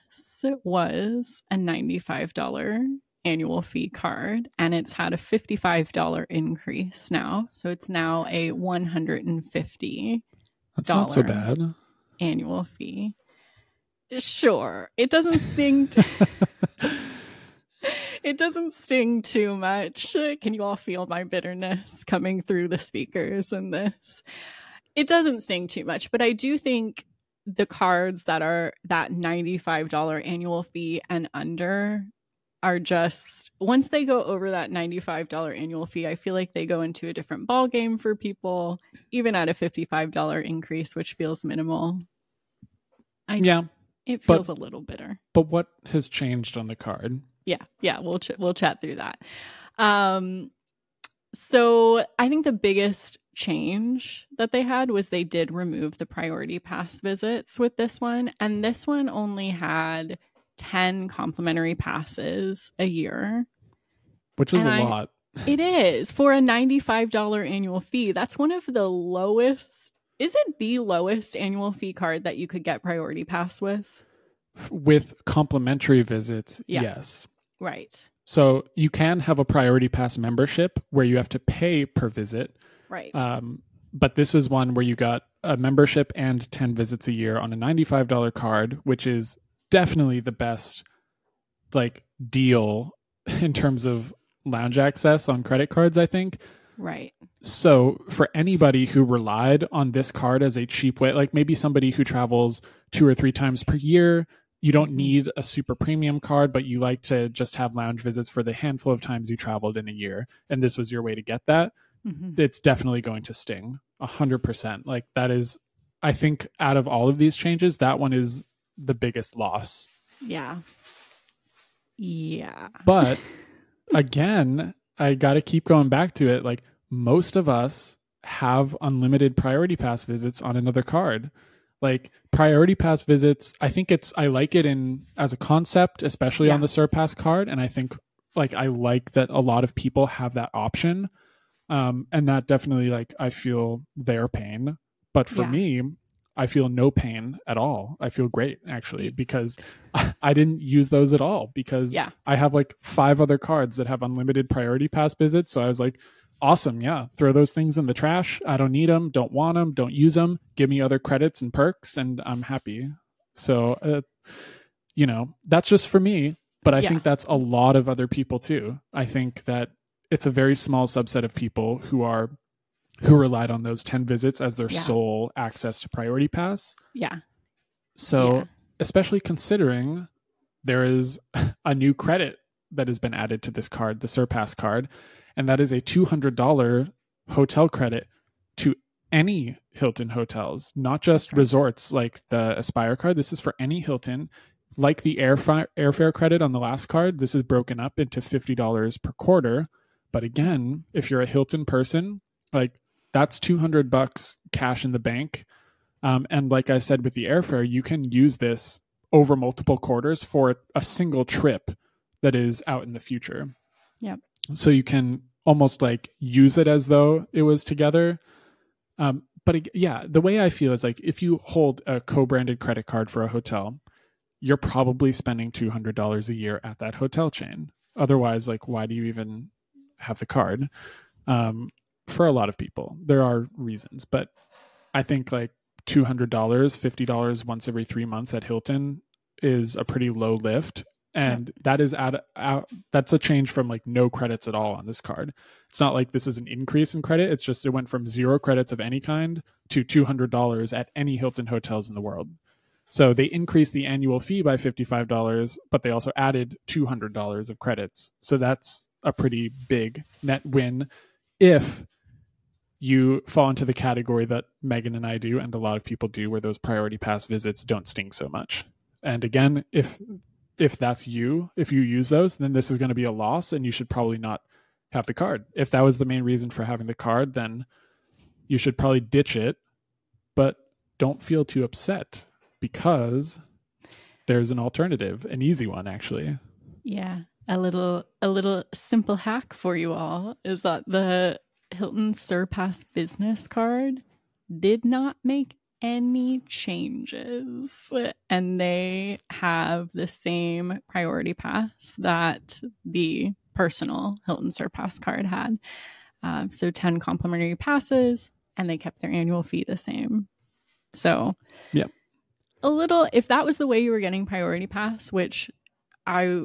was a $95 annual fee card and it's had a $55 increase now. So it's now a $150. That's not so bad. Annual fee. Sure. It doesn't sting t- It doesn't sting too much. Can you all feel my bitterness coming through the speakers in this? It doesn't sting too much, but I do think the cards that are that $95 annual fee and under are just once they go over that $95 annual fee i feel like they go into a different ball game for people even at a $55 increase which feels minimal I, yeah it feels but, a little bitter but what has changed on the card yeah yeah we'll ch- we'll chat through that. Um so i think the biggest change that they had was they did remove the priority pass visits with this one and this one only had 10 complimentary passes a year. Which is and a I, lot. It is for a $95 annual fee. That's one of the lowest is it the lowest annual fee card that you could get priority pass with? With complimentary visits yeah. yes right so you can have a priority pass membership where you have to pay per visit Right. Um, but this is one where you got a membership and 10 visits a year on a $95 card, which is definitely the best like deal in terms of lounge access on credit cards, I think. Right. So, for anybody who relied on this card as a cheap way, like maybe somebody who travels two or three times per year, you don't need a super premium card, but you like to just have lounge visits for the handful of times you traveled in a year, and this was your way to get that mm-hmm. it's definitely going to sting a hundred percent. Like that is, I think, out of all of these changes, that one is the biggest loss. Yeah. Yeah. But again, I got to keep going back to it. Like most of us have unlimited priority pass visits on another card. Like priority pass visits, I think it's I like it in as a concept, especially yeah. on the Surpass card, and I think like I like that a lot of people have that option um, and that definitely like i feel their pain but for yeah. me i feel no pain at all i feel great actually because i didn't use those at all because yeah. i have like five other cards that have unlimited priority pass visits so i was like awesome yeah throw those things in the trash i don't need them don't want them don't use them give me other credits and perks and i'm happy so uh, you know that's just for me but i yeah. think that's a lot of other people too i think that it's a very small subset of people who are who relied on those 10 visits as their yeah. sole access to priority pass. Yeah. So, yeah. especially considering there is a new credit that has been added to this card, the Surpass card, and that is a $200 hotel credit to any Hilton hotels, not just resorts like the Aspire card. This is for any Hilton. Like the airfare, airfare credit on the last card, this is broken up into $50 per quarter but again, if you're a Hilton person, like that's 200 bucks cash in the bank. Um, and like I said with the airfare, you can use this over multiple quarters for a single trip that is out in the future. Yep. So you can almost like use it as though it was together. Um, but yeah, the way I feel is like if you hold a co-branded credit card for a hotel, you're probably spending $200 a year at that hotel chain. Otherwise, like, why do you even have the card. Um, for a lot of people, there are reasons, but I think like two hundred dollars, fifty dollars once every three months at Hilton is a pretty low lift, and yeah. that is at, at that's a change from like no credits at all on this card. It's not like this is an increase in credit. It's just it went from zero credits of any kind to two hundred dollars at any Hilton hotels in the world. So they increased the annual fee by $55, but they also added $200 of credits. So that's a pretty big net win if you fall into the category that Megan and I do, and a lot of people do, where those priority pass visits don't sting so much. And again, if if that's you, if you use those, then this is going to be a loss, and you should probably not have the card. If that was the main reason for having the card, then you should probably ditch it, but don't feel too upset because there's an alternative, an easy one actually. Yeah. A little a little simple hack for you all is that the Hilton Surpass business card did not make any changes and they have the same priority pass that the personal Hilton Surpass card had. Um, so 10 complimentary passes and they kept their annual fee the same. So, Yep. A little, if that was the way you were getting priority pass, which I,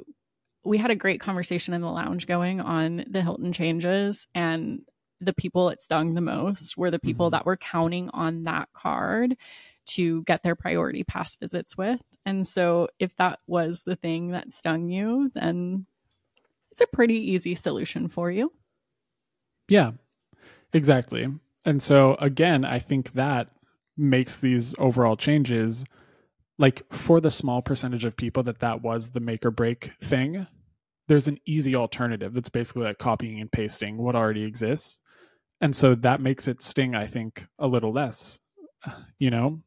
we had a great conversation in the lounge going on the Hilton changes, and the people it stung the most were the people Mhm. that were counting on that card to get their priority pass visits with. And so, if that was the thing that stung you, then it's a pretty easy solution for you. Yeah, exactly. And so again, I think that makes these overall changes like for the small percentage of people that that was the make or break thing. There's an easy alternative that's basically like copying and pasting what already exists. And so that makes it sting, I think, a little less, you know,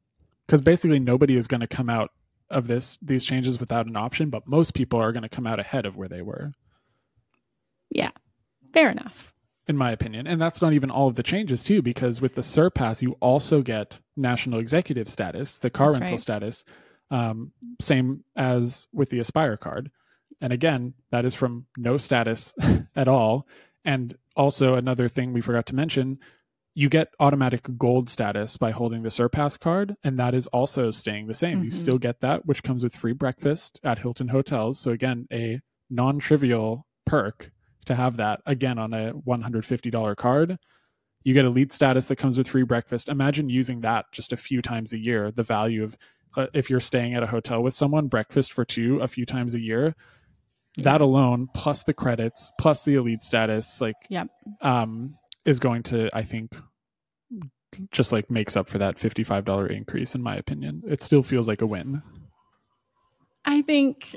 because basically nobody is going to come out of this these changes without an option, but most people are going to come out ahead of where they were. Yeah. Fair enough. in my opinion. And that's not even all of the changes too, because with the Surpass, you also get national executive status, the car That's rental right. status, um, same as with the Aspire card. And again, that is from no status at all. And also another thing we forgot to mention, you get automatic gold status by holding the Surpass card, and that is also staying the same. You Mhm. still get that, which comes with free breakfast at Hilton hotels. So again, a non-trivial perk to have that again on a $150 card. You get elite status that comes with free breakfast. Imagine using that just a few times a year. The value of uh, if you're staying at a hotel with someone, breakfast for two a few times a year. That alone, plus the credits, plus the elite status, like Yep. um, is going to, I think, just like makes up for that $55 increase, in my opinion. It still feels like a win. I think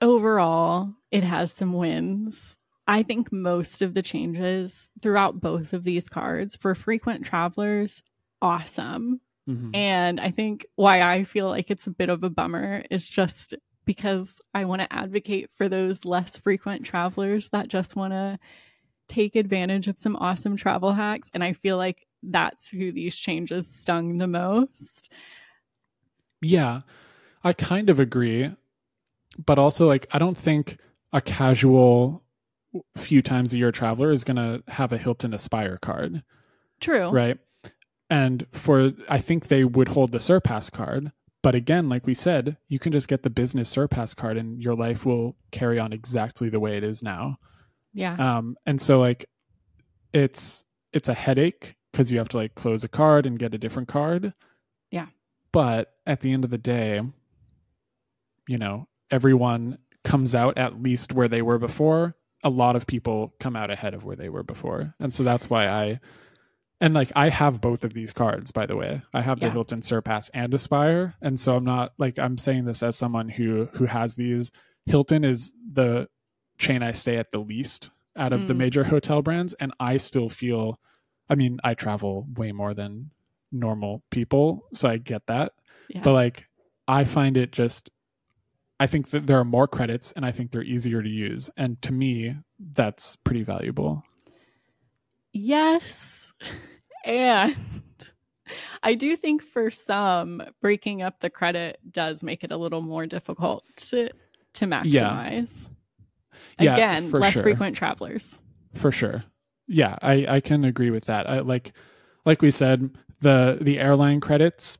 overall it has some wins. I think most of the changes throughout both of these cards for frequent travelers, awesome. Mhm. And I think why I feel like it's a bit of a bummer is just because I want to advocate for those less frequent travelers that just want to take advantage of some awesome travel hacks. And I feel like that's who these changes stung the most. Yeah, I kind of agree. But also, like, I don't think a casual few times a year traveler is going to have a Hilton Aspire card, True. right? And for, I think they would hold the Surpass card. But again, like we said, you can just get the business Surpass card and your life will carry on exactly the way it is now. Yeah. Um, and so like it's it's a headache because you have to like close a card and get a different card. Yeah. But at the end of the day, you know, everyone comes out at least where they were before. A lot of people come out ahead of where they were before. And so that's why I and like I have both of these cards, by the way. I have the Hilton Surpass and Aspire. And so I'm not like I'm saying this as someone who who has these. Hilton is the chain I stay at the least out of the Mm. major hotel brands. And I still feel I mean, I travel way more than normal people, so I get that. Yeah. But like I find it just I think that there are more credits and I think they're easier to use. And to me, that's pretty valuable. Yes. And I do think for some, breaking up the credit does make it a little more difficult to, to maximize. Yeah, Again, for less sure. frequent travelers. for sure yeah i i can agree with that I, like like we said the the airline credits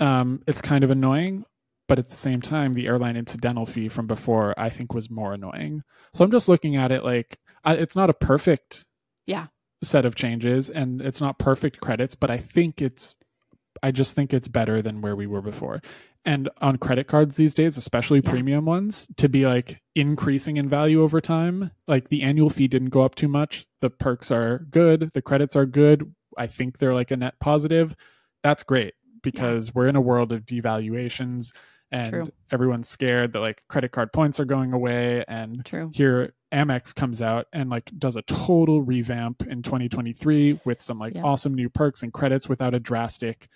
um it's kind of annoying but at the same time the airline incidental fee from before i think was more annoying so i'm just looking at it like I, it's not a perfect Yeah. Set of changes and it's not perfect credits but i think it's i just think it's better than where we were before and on credit cards these days especially Yeah. premium ones to be like increasing in value over time like the annual fee didn't go up too much the perks are good the credits are good i think they're like a net positive that's great because we're in a world of devaluations and True. everyone's scared that like credit card points are going away and True. here Amex comes out and like does a total revamp in 2023 with some like Yeah. awesome new perks and credits without a drastic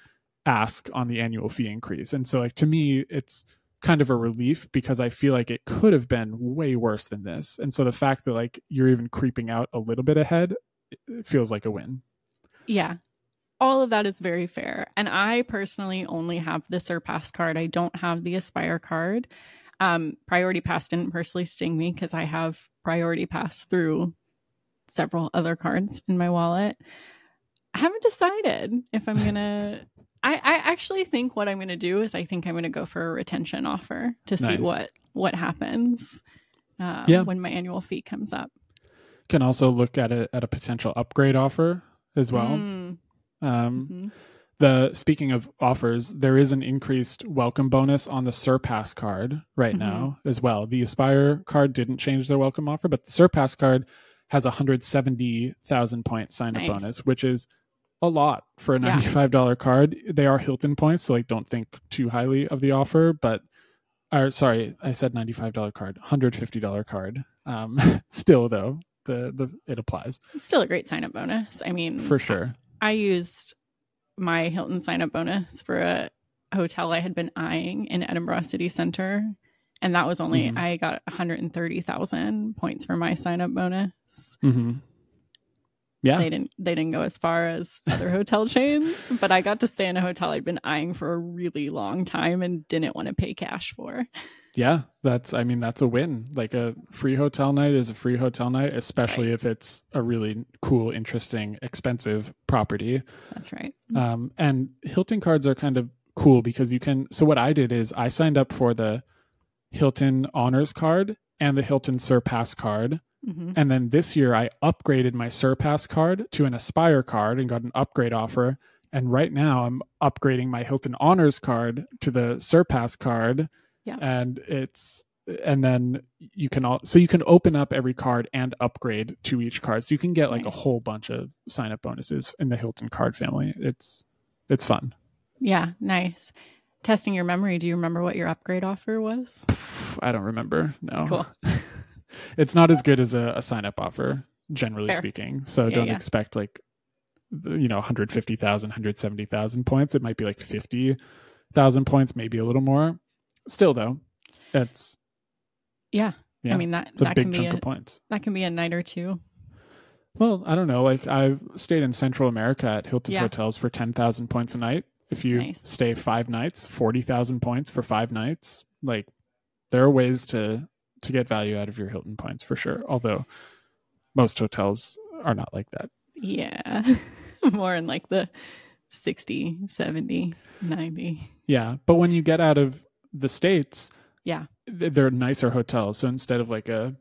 ask on the annual fee increase. And so like to me it's kind of a relief because I feel like it could have been way worse than this. And so the fact that like you're even creeping out a little bit ahead it feels like a win. Yeah. All of that is very fair. And I personally only have the Surpass card. I don't have the Aspire card. Um, Priority Pass didn't personally sting me because I have Priority Pass through several other cards in my wallet. I haven't decided if I'm gonna. I, I actually think what I'm gonna do is I think I'm gonna go for a retention offer to see what what happens um, Yeah. when my annual fee comes up. Can also look at it at a potential upgrade offer as well. Mm, Um, mhm. The speaking of offers, there is an increased welcome bonus on the Surpass card right Mhm. now as well. The Aspire card didn't change their welcome offer, but the Surpass card has a hundred seventy thousand point sign up Nice. bonus, which is a lot for a ninety five dollar card. They are Hilton points, so like don't think too highly of the offer, but or sorry, I said ninety five dollar card, hundred fifty dollar card. Um, still though, the the it applies It's still a great sign up bonus. I mean, for sure. I used my Hilton sign up bonus for a hotel I had been eyeing in Edinburgh City Center. And that was only, Mhm. I got 130,000 points for my sign up bonus. hmm Yeah, They didn't, they didn't go as far as other hotel chains, but I got to stay in a hotel I'd been eyeing for a really long time and didn't want to pay cash for. Yeah, that's I mean that's a win. Like a free hotel night is a free hotel night, especially if it's a really cool, interesting, expensive property. That's right. Um, and Hilton cards are kind of cool because you can. So what I did is I signed up for the Hilton Honors card and the Hilton Surpass card, hmm and then this year I upgraded my Surpass card to an Aspire card and got an upgrade offer. And right now I'm upgrading my Hilton Honors card to the Surpass card. Yeah. And it's and then you can all so you can open up every card and upgrade to each card. So you can get like a whole bunch of sign up bonuses in the Hilton card family. It's it's fun. Yeah, nice. Testing your memory. Do you remember what your upgrade offer was? I don't remember. No. Cool. it's not as good as a, a sign up offer, generally Fair. speaking. So Yeah, don't yeah. expect like, you know, 150,000, 170,000 points. It might be like 50,000 points, maybe a little more. Still, though, it's, Yeah. yeah, I mean, that, it's a that big can be chunk a, of points. that can be a night or two. Well, I don't know. Like I've stayed in Central America at Hilton Yeah. hotels for 10,000 points a night. If you Nice. stay five nights, 40,000 points for five nights. Like there are ways to, to get value out of your Hilton points for sure. Although most hotels are not like that. Yeah. More in like the 60, 70, 90. Yeah, but when you get out of the states, Yeah. they're nicer hotels. So instead of like a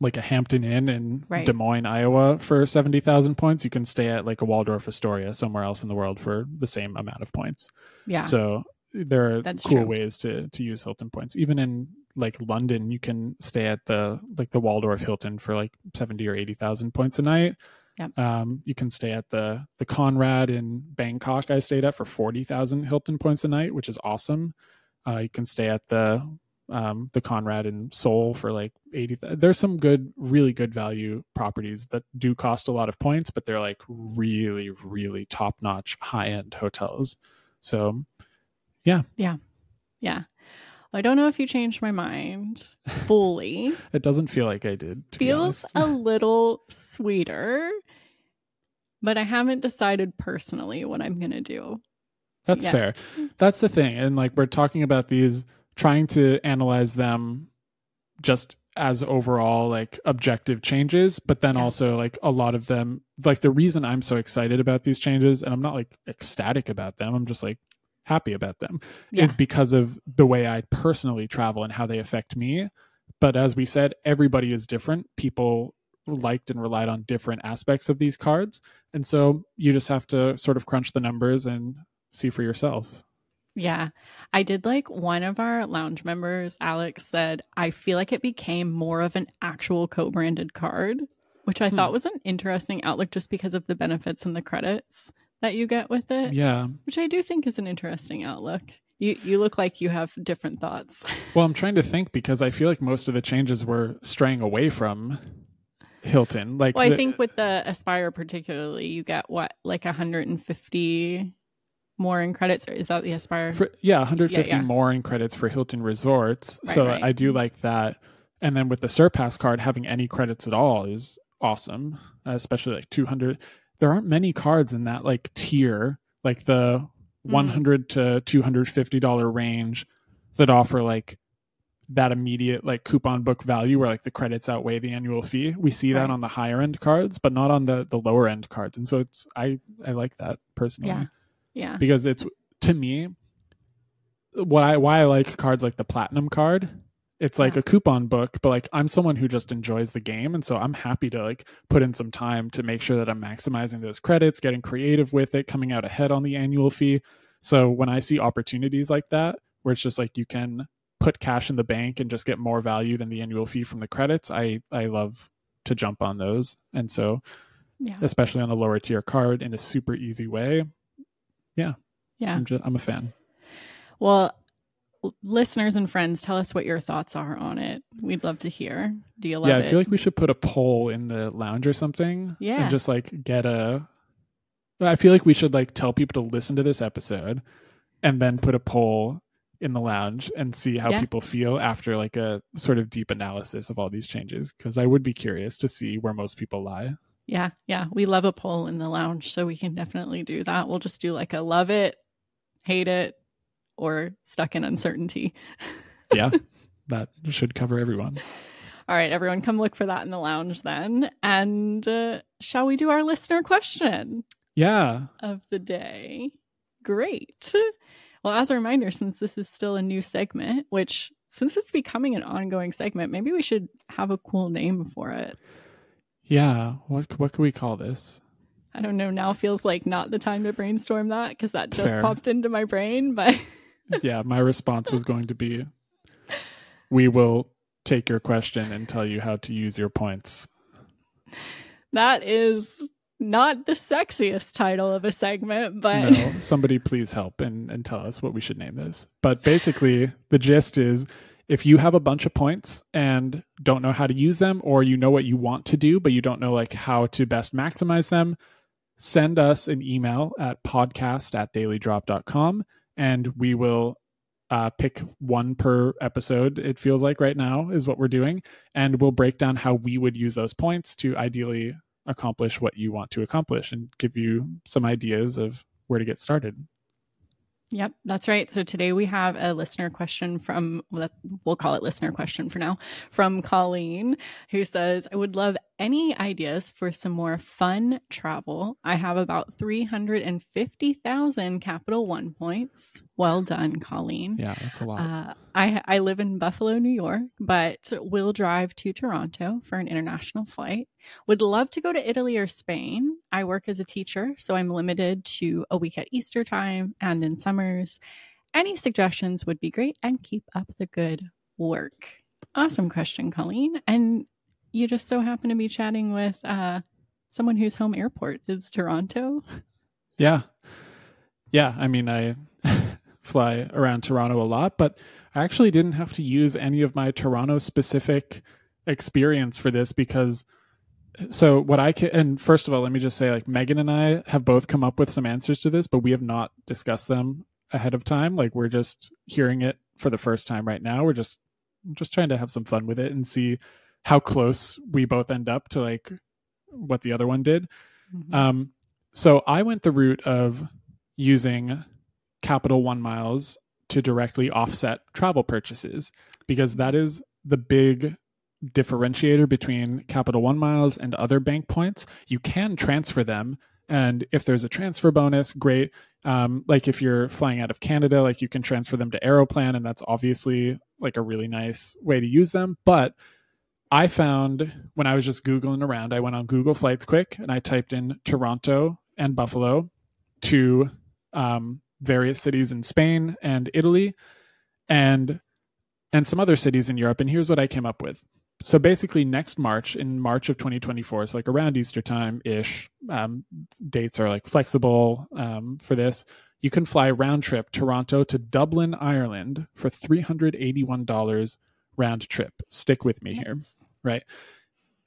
like a Hampton Inn in Right. Des Moines, Iowa for 70,000 points, you can stay at like a Waldorf Astoria somewhere else in the world for the same amount of points. Yeah. So there are That's cool true. ways to to use Hilton points. Even in like London, you can stay at the like the Waldorf Hilton for like 70 or 80,000 points a night. Yep. Um, you can stay at the the Conrad in Bangkok. I stayed at for 40,000 Hilton points a night, which is awesome. Uh, you can stay at the um, the Conrad in Seoul for like 80. There's some good, really good value properties that do cost a lot of points, but they're like really, really top notch, high end hotels. So, yeah, yeah, yeah. I don't know if you changed my mind fully. it doesn't feel like I did. Feels a little sweeter, but I haven't decided personally what I'm going to do. That's yet. fair. That's the thing. And like we're talking about these, trying to analyze them just as overall like objective changes, but then Yeah. also like a lot of them, like the reason I'm so excited about these changes, and I'm not like ecstatic about them, I'm just like happy about them, Yeah. is because of the way I personally travel and how they affect me. But as we said, everybody is different. People liked and relied on different aspects of these cards. And so you just have to sort of crunch the numbers and see for yourself. Yeah. I did like one of our lounge members, Alex, said, I feel like it became more of an actual co branded card, which I Hmm. thought was an interesting outlook just because of the benefits and the credits that you get with it, Yeah. which I do think is an interesting outlook. You you look like you have different thoughts. Well, I'm trying to think because I feel like most of the changes were straying away from Hilton. Like, Well, I the- think with the Aspire particularly, you get what like 150 more in credits. Or is that the Aspire? for, yeah, 150 Yeah, yeah. more in credits for Hilton Resorts. Right, so right. I do like that. And then with the Surpass card, having any credits at all is awesome, uh, especially like 200. There aren't many cards in that like tier, like the Mm. 100 to 250 dollar range that offer like that immediate like coupon book value where like the credits outweigh the annual fee. We see that on the higher end cards, but not on the the lower end cards. And so it's I I like that personally Yeah. yeah. because it's to me what I why I like cards like the platinum card. It's like Yeah. a coupon book, but like I'm someone who just enjoys the game, and so I'm happy to like put in some time to make sure that I'm maximizing those credits, getting creative with it, coming out ahead on the annual fee. So when I see opportunities like that, where it's just like you can put cash in the bank and just get more value than the annual fee from the credits, I I love to jump on those, and so Yeah. especially on a lower tier card in a super easy way, Yeah. Yeah. I'm just I'm a fan. Well, listeners and friends, tell us what your thoughts are on it. We'd love to hear. Do you love yeah. I feel like we should put a poll in the lounge or something. Yeah. And just like get a I feel like we should like tell people to listen to this episode and then put a poll in the lounge and see how Yeah. people feel after like a sort of deep analysis of all these changes because I would be curious to see where most people lie. yeah, yeah. We love a poll in the lounge, so we can definitely do that. We'll just do like a love it, hate it, or stuck in uncertainty. Yeah. that should cover everyone. All right, everyone, come look for that in the lounge then. And uh, shall we do our listener question? Yeah. of the day. Great. Well, as a reminder, since this is still a new segment, which since it's becoming an ongoing segment, maybe we should have a cool name for it. Yeah. What what can we call this? I don't know. Now feels like not the time to brainstorm that because that just Fair. popped into my brain. But yeah, my response was going to be we will take your question and tell you how to use your points. that is not the sexiest title of a segment. But no, somebody please help and, and tell us what we should name this. But basically, the gist is if you have a bunch of points and don't know how to use them, or you know what you want to do, but you don't know like how to best maximize them, send us an email at podcast at dailydrop.com and we will uh, pick one per episode, it feels like right now is what we're doing. And we'll break down how we would use those points to ideally accomplish what you want to accomplish and give you some ideas of where to get started. Yep, that's right. So today we have a listener question from, we'll call it listener question for now, from Colleen, who says, I would love any ideas for some more fun travel. I have about 350,000 Capital One points. Well done, Colleen. Yeah, that's a lot. Uh, I I live in Buffalo, New York, but will drive to Toronto for an international flight. Would love to go to Italy or Spain. I work as a teacher, so I'm limited to a week at Easter time and in summers. Any suggestions would be great, and keep up the good work. Awesome question, Colleen. And you just so happen to be chatting with uh, someone whose home airport is Toronto. Yeah. Yeah. I mean, I fly around Toronto a lot, but I actually didn't have to use any of my Toronto specific experience for this because. So what I can, and first of all, let me just say, like Megan and I have both come up with some answers to this, but we have not discussed them ahead of time. Like we're just hearing it for the first time right now. We're just just trying to have some fun with it and see how close we both end up to like what the other one did. Um, so I went the route of using Capital One miles to directly offset travel purchases because that is the big differentiator between Capital One miles and other bank points. You can transfer them, and if there's a transfer bonus, great. Um, like if you're flying out of Canada, like you can transfer them to Aeroplan, and that's obviously like a really nice way to use them. But I found when I was just Googling around, I went on Google Flights Quick and I typed in Toronto and Buffalo to um, various cities in Spain and Italy and and some other cities in Europe. And here's what I came up with. So basically, next March, in March of 2024, so like around Easter time ish, um, dates are like flexible um, for this. you can fly round trip Toronto to Dublin, Ireland for $381 round trip. Stick with me here, right?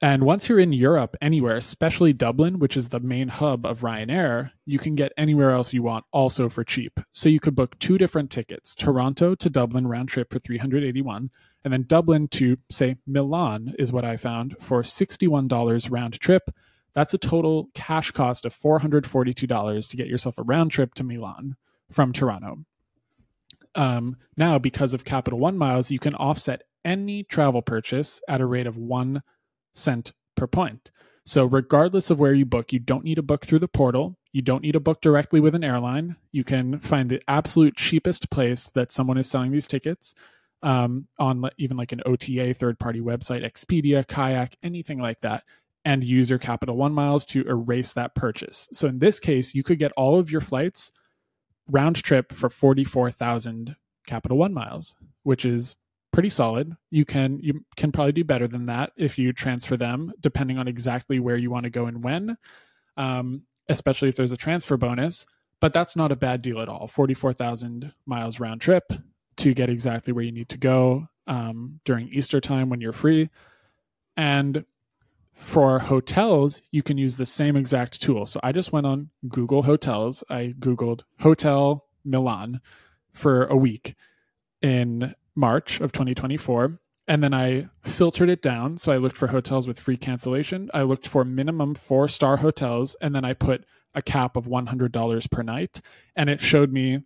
And once you're in Europe, anywhere, especially Dublin, which is the main hub of Ryanair, you can get anywhere else you want also for cheap. So you could book two different tickets Toronto to Dublin round trip for 381 and then Dublin to, say, Milan is what I found for $61 round trip. That's a total cash cost of $442 to get yourself a round trip to Milan from Toronto. Um, now, because of Capital One miles, you can offset any travel purchase at a rate of one cent per point. So, regardless of where you book, you don't need to book through the portal. You don't need to book directly with an airline. You can find the absolute cheapest place that someone is selling these tickets um, on even like an OTA third party website, Expedia, Kayak, anything like that, and use your Capital One miles to erase that purchase. So, in this case, you could get all of your flights round trip for 44,000 Capital One miles, which is pretty solid. You can you can probably do better than that if you transfer them, depending on exactly where you want to go and when. Um, especially if there's a transfer bonus. But that's not a bad deal at all. Forty-four thousand miles round trip to get exactly where you need to go um, during Easter time when you're free. And for hotels, you can use the same exact tool. So I just went on Google Hotels. I Googled Hotel Milan for a week in March of 2024. And then I filtered it down. So I looked for hotels with free cancellation. I looked for minimum four star hotels. And then I put a cap of $100 per night. And it showed me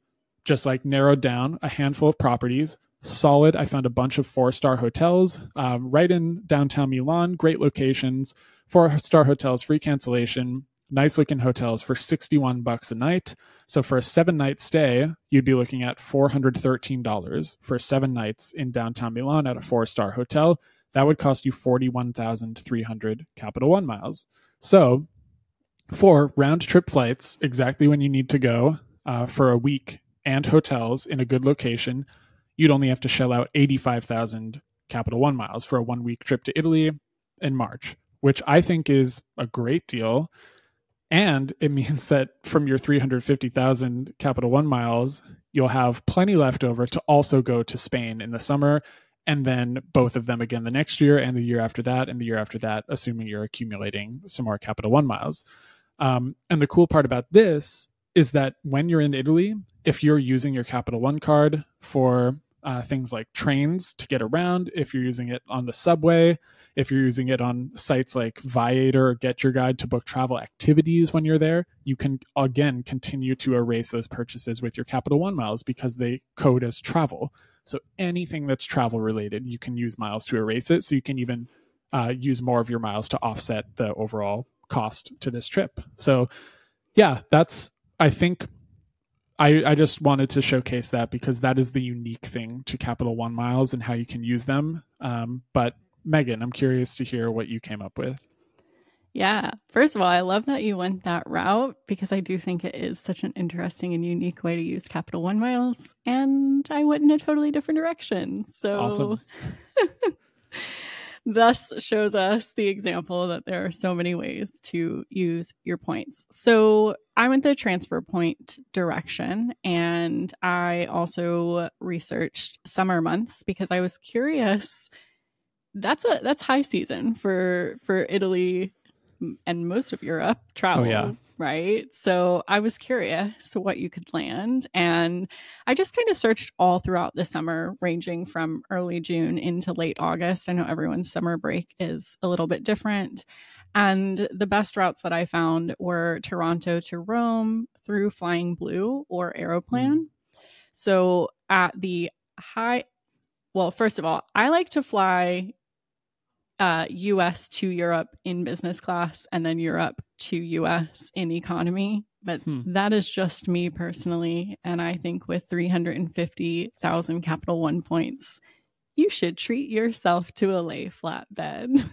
just like narrowed down a handful of properties. Solid. I found a bunch of four star hotels um, right in downtown Milan. Great locations. Four star hotels, free cancellation nice looking hotels for 61 bucks a night. So for a seven night stay, you'd be looking at $413 for seven nights in downtown Milan at a four star hotel. That would cost you 41,300 Capital One miles. So for round trip flights, exactly when you need to go uh, for a week and hotels in a good location, you'd only have to shell out 85,000 Capital One miles for a one week trip to Italy in March, which I think is a great deal and it means that from your 350,000 Capital One miles, you'll have plenty left over to also go to Spain in the summer and then both of them again the next year and the year after that and the year after that, assuming you're accumulating some more Capital One miles. Um, and the cool part about this is that when you're in Italy, if you're using your Capital One card for uh, things like trains to get around, if you're using it on the subway, if you're using it on sites like Viator or Get Your Guide to book travel activities when you're there, you can again continue to erase those purchases with your Capital One miles because they code as travel. So anything that's travel related, you can use miles to erase it. So you can even uh, use more of your miles to offset the overall cost to this trip. So yeah, that's I think I, I just wanted to showcase that because that is the unique thing to Capital One miles and how you can use them. Um, but Megan, I'm curious to hear what you came up with. Yeah. First of all, I love that you went that route because I do think it is such an interesting and unique way to use Capital One miles. And I went in a totally different direction. So awesome. thus shows us the example that there are so many ways to use your points. So I went the transfer point direction and I also researched summer months because I was curious that's a that's high season for for Italy and most of Europe travel. Oh, yeah. Right. So I was curious what you could land. And I just kind of searched all throughout the summer, ranging from early June into late August. I know everyone's summer break is a little bit different. And the best routes that I found were Toronto to Rome through Flying Blue or Aeroplan. Mm. So at the high, well, first of all, I like to fly uh, US to Europe in business class and then Europe to US in economy. But hmm. that is just me personally. And I think with 350,000 Capital One points, you should treat yourself to a lay flat bed.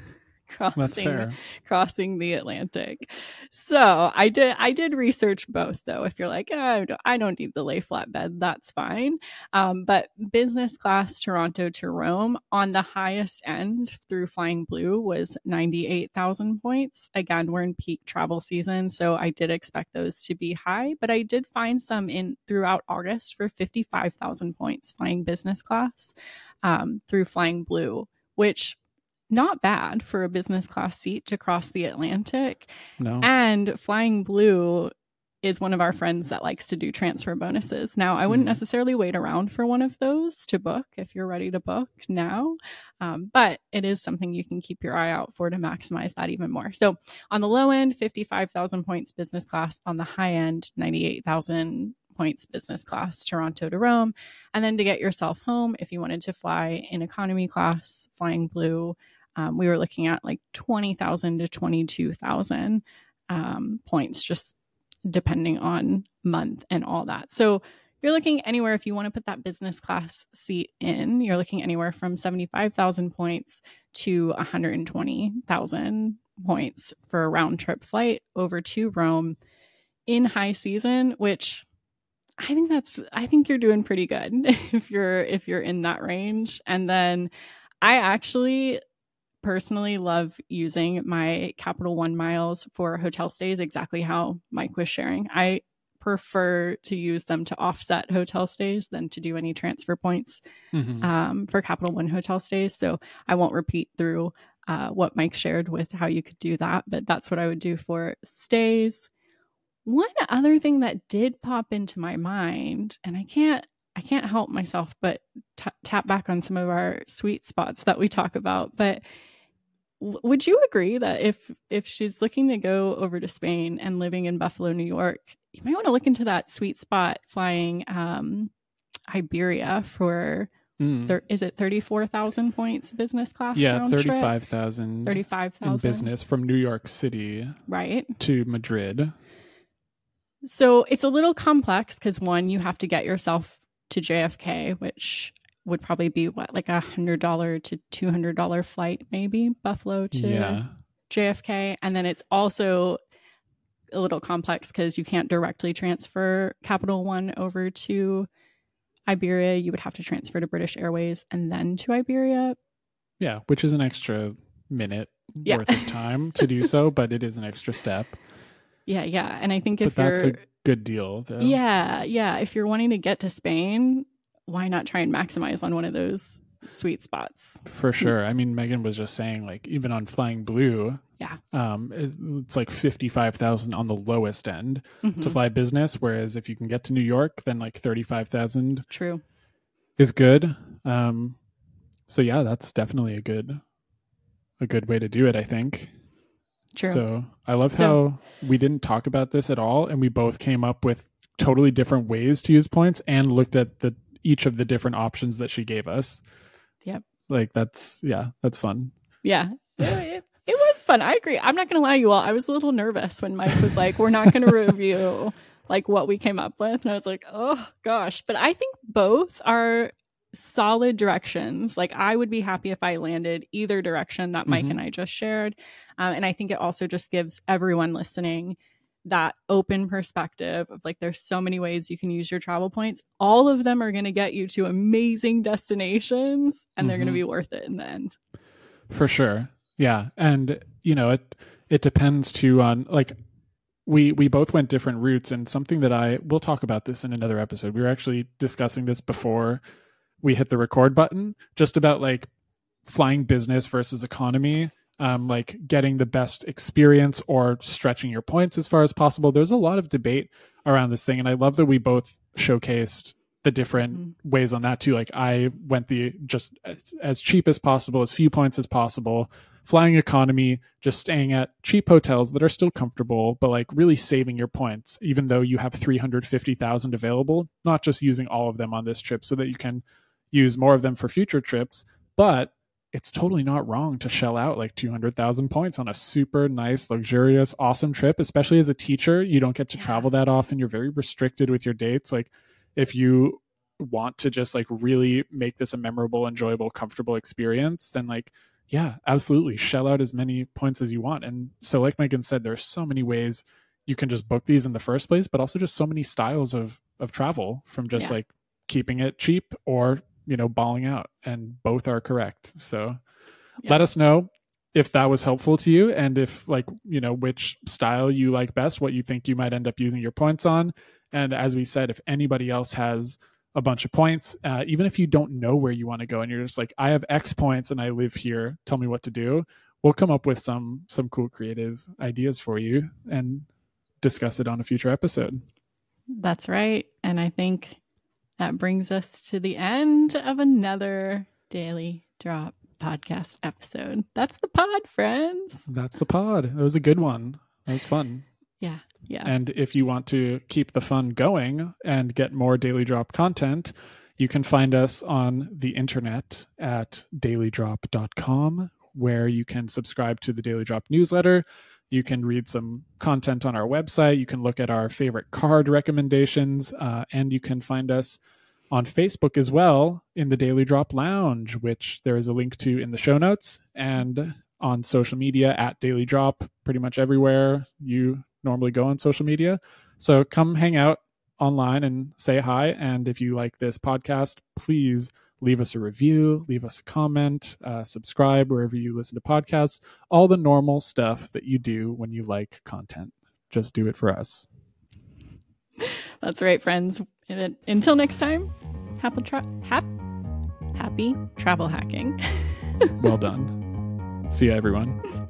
crossing crossing the Atlantic. So I did I did research both though. If you're like oh, I, don't, I don't need the lay flat bed, that's fine. Um, but business class Toronto to Rome on the highest end through Flying Blue was ninety eight thousand points. Again, we're in peak travel season, so I did expect those to be high, but I did find some in throughout August for fifty five thousand points flying business class um, through Flying Blue, which not bad for a business class seat to cross the Atlantic. No. And Flying Blue is one of our friends that likes to do transfer bonuses. Now, I wouldn't mm. necessarily wait around for one of those to book if you're ready to book now, um, but it is something you can keep your eye out for to maximize that even more. So, on the low end, 55,000 points business class. On the high end, 98,000 points business class, Toronto to Rome. And then to get yourself home, if you wanted to fly in economy class, flying blue, um, we were looking at like 20,000 to 22,000 um, points, just depending on month and all that. So you're looking anywhere, if you want to put that business class seat in, you're looking anywhere from 75,000 points to 120,000 points for a round trip flight over to Rome in high season, which I think that's I think you're doing pretty good if you're if you're in that range. And then I actually personally love using my Capital One miles for hotel stays exactly how Mike was sharing. I prefer to use them to offset hotel stays than to do any transfer points mm-hmm. um, for Capital One hotel stays. So I won't repeat through uh, what Mike shared with how you could do that, but that's what I would do for stays. One other thing that did pop into my mind, and I can't I can't help myself but t- tap back on some of our sweet spots that we talk about, but would you agree that if if she's looking to go over to Spain and living in Buffalo, New York, you might want to look into that sweet spot flying um, Iberia for mm. thir- is it 34,000 points business class Yeah, 35,000 35,000 business from New York City right to Madrid. So it's a little complex because one, you have to get yourself to JFK, which would probably be what, like a hundred dollar to two hundred dollar flight, maybe Buffalo to yeah. JFK. And then it's also a little complex because you can't directly transfer Capital One over to Iberia. You would have to transfer to British Airways and then to Iberia. Yeah, which is an extra minute yeah. worth of time to do so, but it is an extra step. Yeah, yeah. And I think if but that's a good deal. Though. Yeah, yeah. If you're wanting to get to Spain, why not try and maximize on one of those sweet spots? For sure. I mean, Megan was just saying, like, even on Flying Blue, yeah, um, it's like fifty five thousand on the lowest end mm-hmm. to fly business. Whereas if you can get to New York, then like thirty five thousand. True. Is good. Um, so yeah, that's definitely a good, a good way to do it. I think. True. So I love so, how we didn't talk about this at all, and we both came up with totally different ways to use points and looked at the each of the different options that she gave us. Yep. Like that's yeah, that's fun. Yeah. it, it was fun. I agree. I'm not gonna lie to you all. I was a little nervous when Mike was like, "We're not gonna review like what we came up with," and I was like, "Oh gosh!" But I think both are solid directions. Like I would be happy if I landed either direction that Mike mm-hmm. and I just shared. Um, and I think it also just gives everyone listening that open perspective of like there's so many ways you can use your travel points. All of them are going to get you to amazing destinations and mm-hmm. they're going to be worth it in the end. For sure. Yeah. And you know, it it depends too on like we we both went different routes and something that I we'll talk about this in another episode. We were actually discussing this before we hit the record button just about like flying business versus economy um, like getting the best experience or stretching your points as far as possible. There's a lot of debate around this thing and i love that we both showcased the different mm-hmm. ways on that too. Like i went the just as cheap as possible as few points as possible flying economy just staying at cheap hotels that are still comfortable but like really saving your points even though you have 350,000 available not just using all of them on this trip so that you can use more of them for future trips, but it's totally not wrong to shell out like 200,000 points on a super nice, luxurious, awesome trip, especially as a teacher. You don't get to yeah. travel that often. You're very restricted with your dates. Like, if you want to just like really make this a memorable, enjoyable, comfortable experience, then like, yeah, absolutely. Shell out as many points as you want. And so, like Megan said, there's so many ways you can just book these in the first place, but also just so many styles of of travel from just yeah. like keeping it cheap or you know balling out, and both are correct. So yeah. let us know if that was helpful to you and if like you know which style you like best what you think you might end up using your points on and as we said if anybody else has a bunch of points uh, even if you don't know where you want to go and you're just like i have x points and i live here tell me what to do we'll come up with some some cool creative ideas for you and discuss it on a future episode that's right and i think that brings us to the end of another daily drop podcast episode. That's the pod friends. That's the pod. It was a good one. That was fun. Yeah yeah. And if you want to keep the fun going and get more Daily Drop content, you can find us on the internet at dailydrop.com, where you can subscribe to the Daily Drop newsletter. You can read some content on our website. You can look at our favorite card recommendations, uh, and you can find us on Facebook as well in the Daily Drop Lounge, which there is a link to in the show notes, and on social media at Daily Drop, pretty much everywhere you normally go on social media. So come hang out online and say hi. And if you like this podcast, please leave us a review, leave us a comment, uh, subscribe wherever you listen to podcasts, all the normal stuff that you do when you like content. Just do it for us. That's right, friends. And until next time, happy, tra- hap- happy travel hacking. well done. See you, everyone.